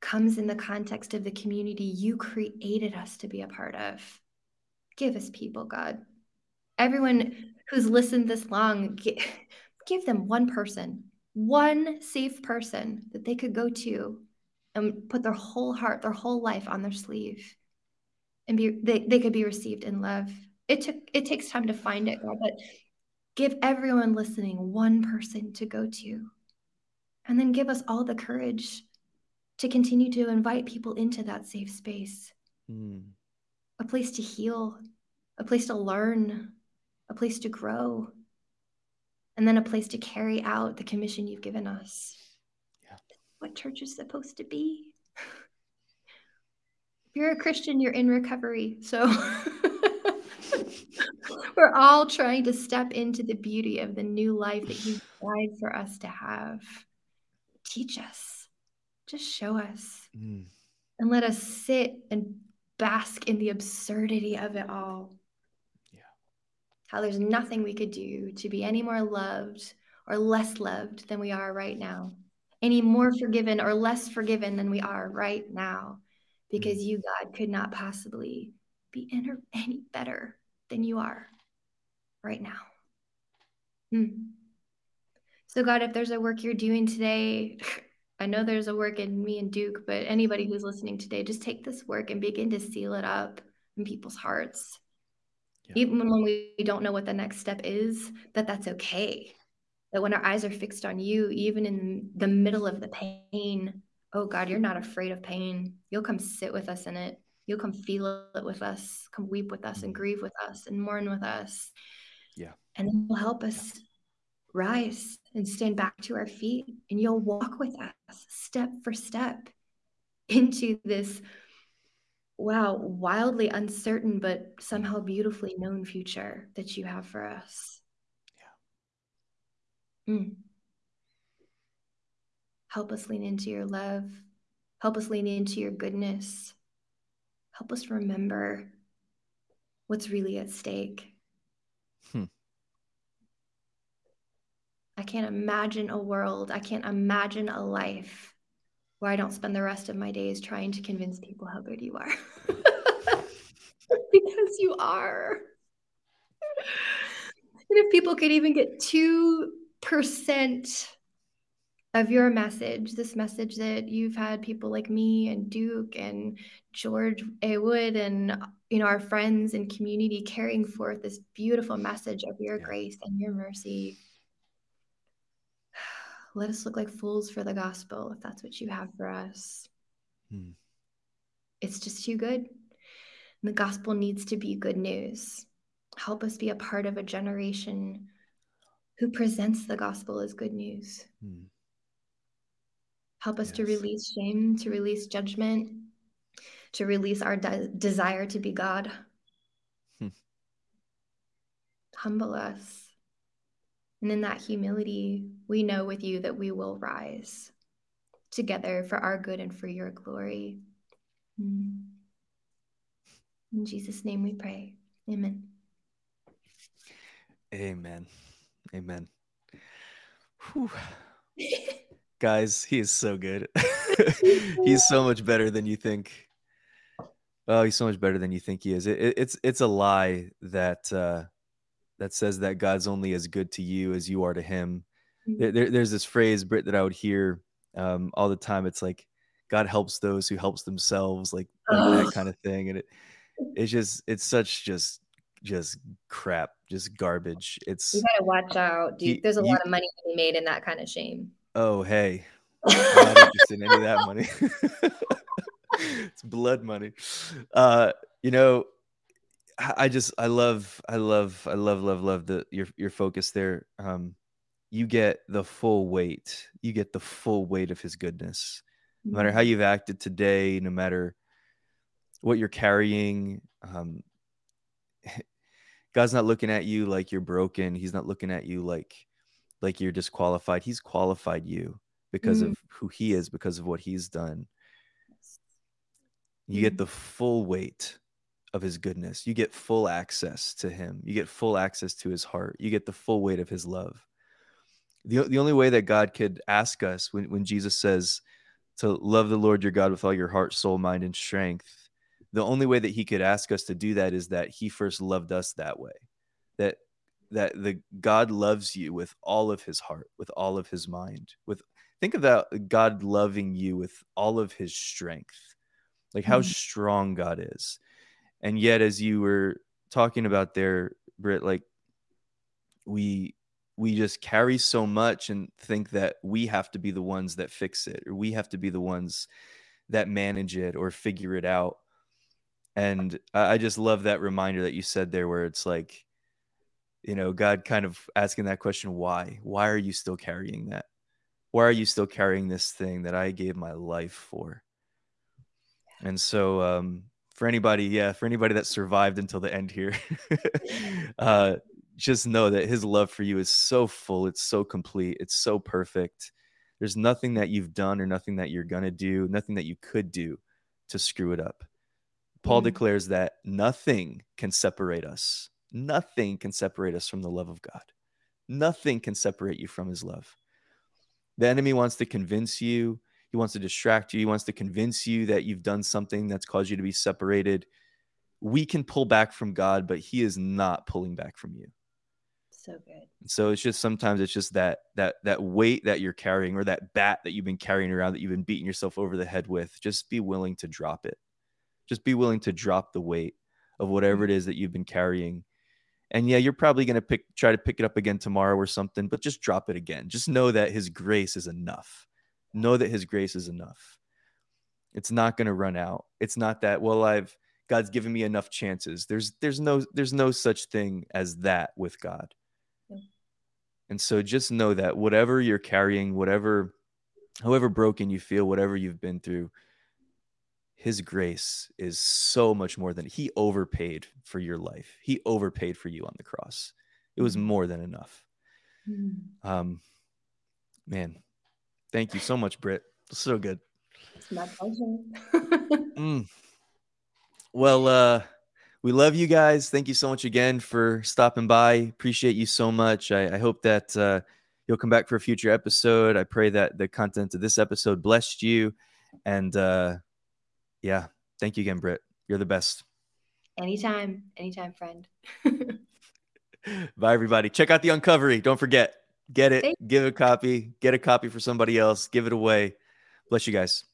comes in the context of the community you created us to be a part of. Give us people, God. Everyone who's listened this long, give, give them one person, one safe person that they could go to and put their whole heart, their whole life on their sleeve and be they, they could be received in love. It took it takes time to find it, God, but give everyone listening one person to go to. And then give us all the courage to continue to invite people into that safe space. Mm. A place to heal, a place to learn, a place to grow, and then a place to carry out the commission you've given us. Yeah. What church is supposed to be. if you're a Christian, you're in recovery. So we're all trying to step into the beauty of the new life that you died for us to have. Teach us, just show us, mm. and let us sit and bask in the absurdity of it all Yeah. how there's nothing we could do to be any more loved or less loved than we are right now, any more forgiven or less forgiven than we are right now, because you, God, could not possibly be any better than you are right now. Hmm. So, God, if there's a work you're doing today, I know there's a work in me and Duke, but anybody who's listening today, just take this work and begin to seal it up in people's hearts. Yeah. even when we don't know what the next step is that that's okay. That when our eyes are fixed on you even in the middle of the pain oh god you're not afraid of pain. You'll come sit with us in it. You'll come feel it with us come weep with us and mm-hmm. grieve with us and mourn with us. Yeah. And then you'll help us rise and stand back to our feet and you'll walk with us step for step into this wow, wildly uncertain, but somehow beautifully known future that you have for us. Yeah. Mm. Help us lean into your love. Help us lean into your goodness. help us remember what's really at stake. Hmm. I can't imagine a world, I can't imagine a life where I don't spend the rest of my days trying to convince people how good you are. because you are. And if people could even get 2% of your message, this message that you've had people like me and Duke and George A. Wood and you know our friends and community carrying forth this beautiful message of your yeah. grace and your mercy. Let us look like fools for the gospel if that's what you have for us. Hmm. It's just too good. And the gospel needs to be good news. Help us be a part of a generation who presents the gospel as good news. Hmm. Help us yes. to release shame, to release judgment, to release our de- desire to be God. Hmm. Humble us. And in that humility, we know with you that we will rise together for our good and for your glory. Hmm. In Jesus' name we pray. Amen. Amen. Amen. Guys, he is so good. he's so much better than you think. Oh, he's so much better than you think he is. It, it, it's it's a lie that uh, that says that God's only as good to you as you are to Him. There, there's this phrase, Britt, that I would hear um, all the time. It's like God helps those who helps themselves, like, like that kind of thing. And it it's just it's such just just crap, just garbage. It's you gotta watch out, dude. There's a you, lot of money to be made in that kind of shame. Oh hey, I'm not interested in any of that money. it's blood money. Uh, you know, I just I love I love I love love love the your your focus there. Um, you get the full weight. You get the full weight of His goodness. No matter how mm-hmm. you've acted today, no matter what you're carrying, um, God's not looking at you like you're broken. He's not looking at you like like you're disqualified. He's qualified you because mm. of who he is, because of what he's done. You mm. get the full weight of his goodness. You get full access to him. You get full access to his heart. You get the full weight of his love. The, the only way that God could ask us when, when Jesus says to love the Lord your God with all your heart, soul, mind, and strength, the only way that he could ask us to do that is that he first loved us that way. That that the god loves you with all of his heart with all of his mind with think about god loving you with all of his strength. Like how mm-hmm. strong god is. And yet as you were talking about there Britt, like we we just carry so much and think that we have to be the ones that fix it or we have to be the ones that manage it or figure it out and I just love that reminder that you said there, where it's like, you know, God kind of asking that question, why? Why are you still carrying that? Why are you still carrying this thing that I gave my life for? And so, um, for anybody, yeah, for anybody that survived until the end here, uh, just know that his love for you is so full, it's so complete, it's so perfect. There's nothing that you've done or nothing that you're going to do, nothing that you could do to screw it up. Paul mm. declares that nothing can separate us. Nothing can separate us from the love of God. Nothing can separate you from his love. The enemy wants to convince you, he wants to distract you, he wants to convince you that you've done something that's caused you to be separated. We can pull back from God, but he is not pulling back from you. So good. So it's just sometimes it's just that that that weight that you're carrying or that bat that you've been carrying around that you've been beating yourself over the head with, just be willing to drop it just be willing to drop the weight of whatever it mm-hmm. that you've been carrying. And yeah, you're probably going to pick try to pick it up again tomorrow or something, but just drop it again. Just know that his grace is enough. Know that his grace is enough. It's not going to run out. It's not that well I've God's given me enough chances. There's there's no there's no such thing as that with God. And so just know that whatever you're carrying, whatever however broken you feel, whatever you've been through, his grace is so much more than he overpaid for your life. He overpaid for you on the cross. It was more than enough. Mm. Um, man, thank you so much, Britt. So good. It's my pleasure. mm. Well, uh, we love you guys. Thank you so much again for stopping by. Appreciate you so much. I, I hope that uh, you'll come back for a future episode. I pray that the content of this episode blessed you. And uh, yeah, thank you again, Britt. You're the best. Anytime, anytime, friend. Bye, everybody. Check out the Uncovery. Don't forget, get it, give a copy, get a copy for somebody else, give it away. Bless you guys.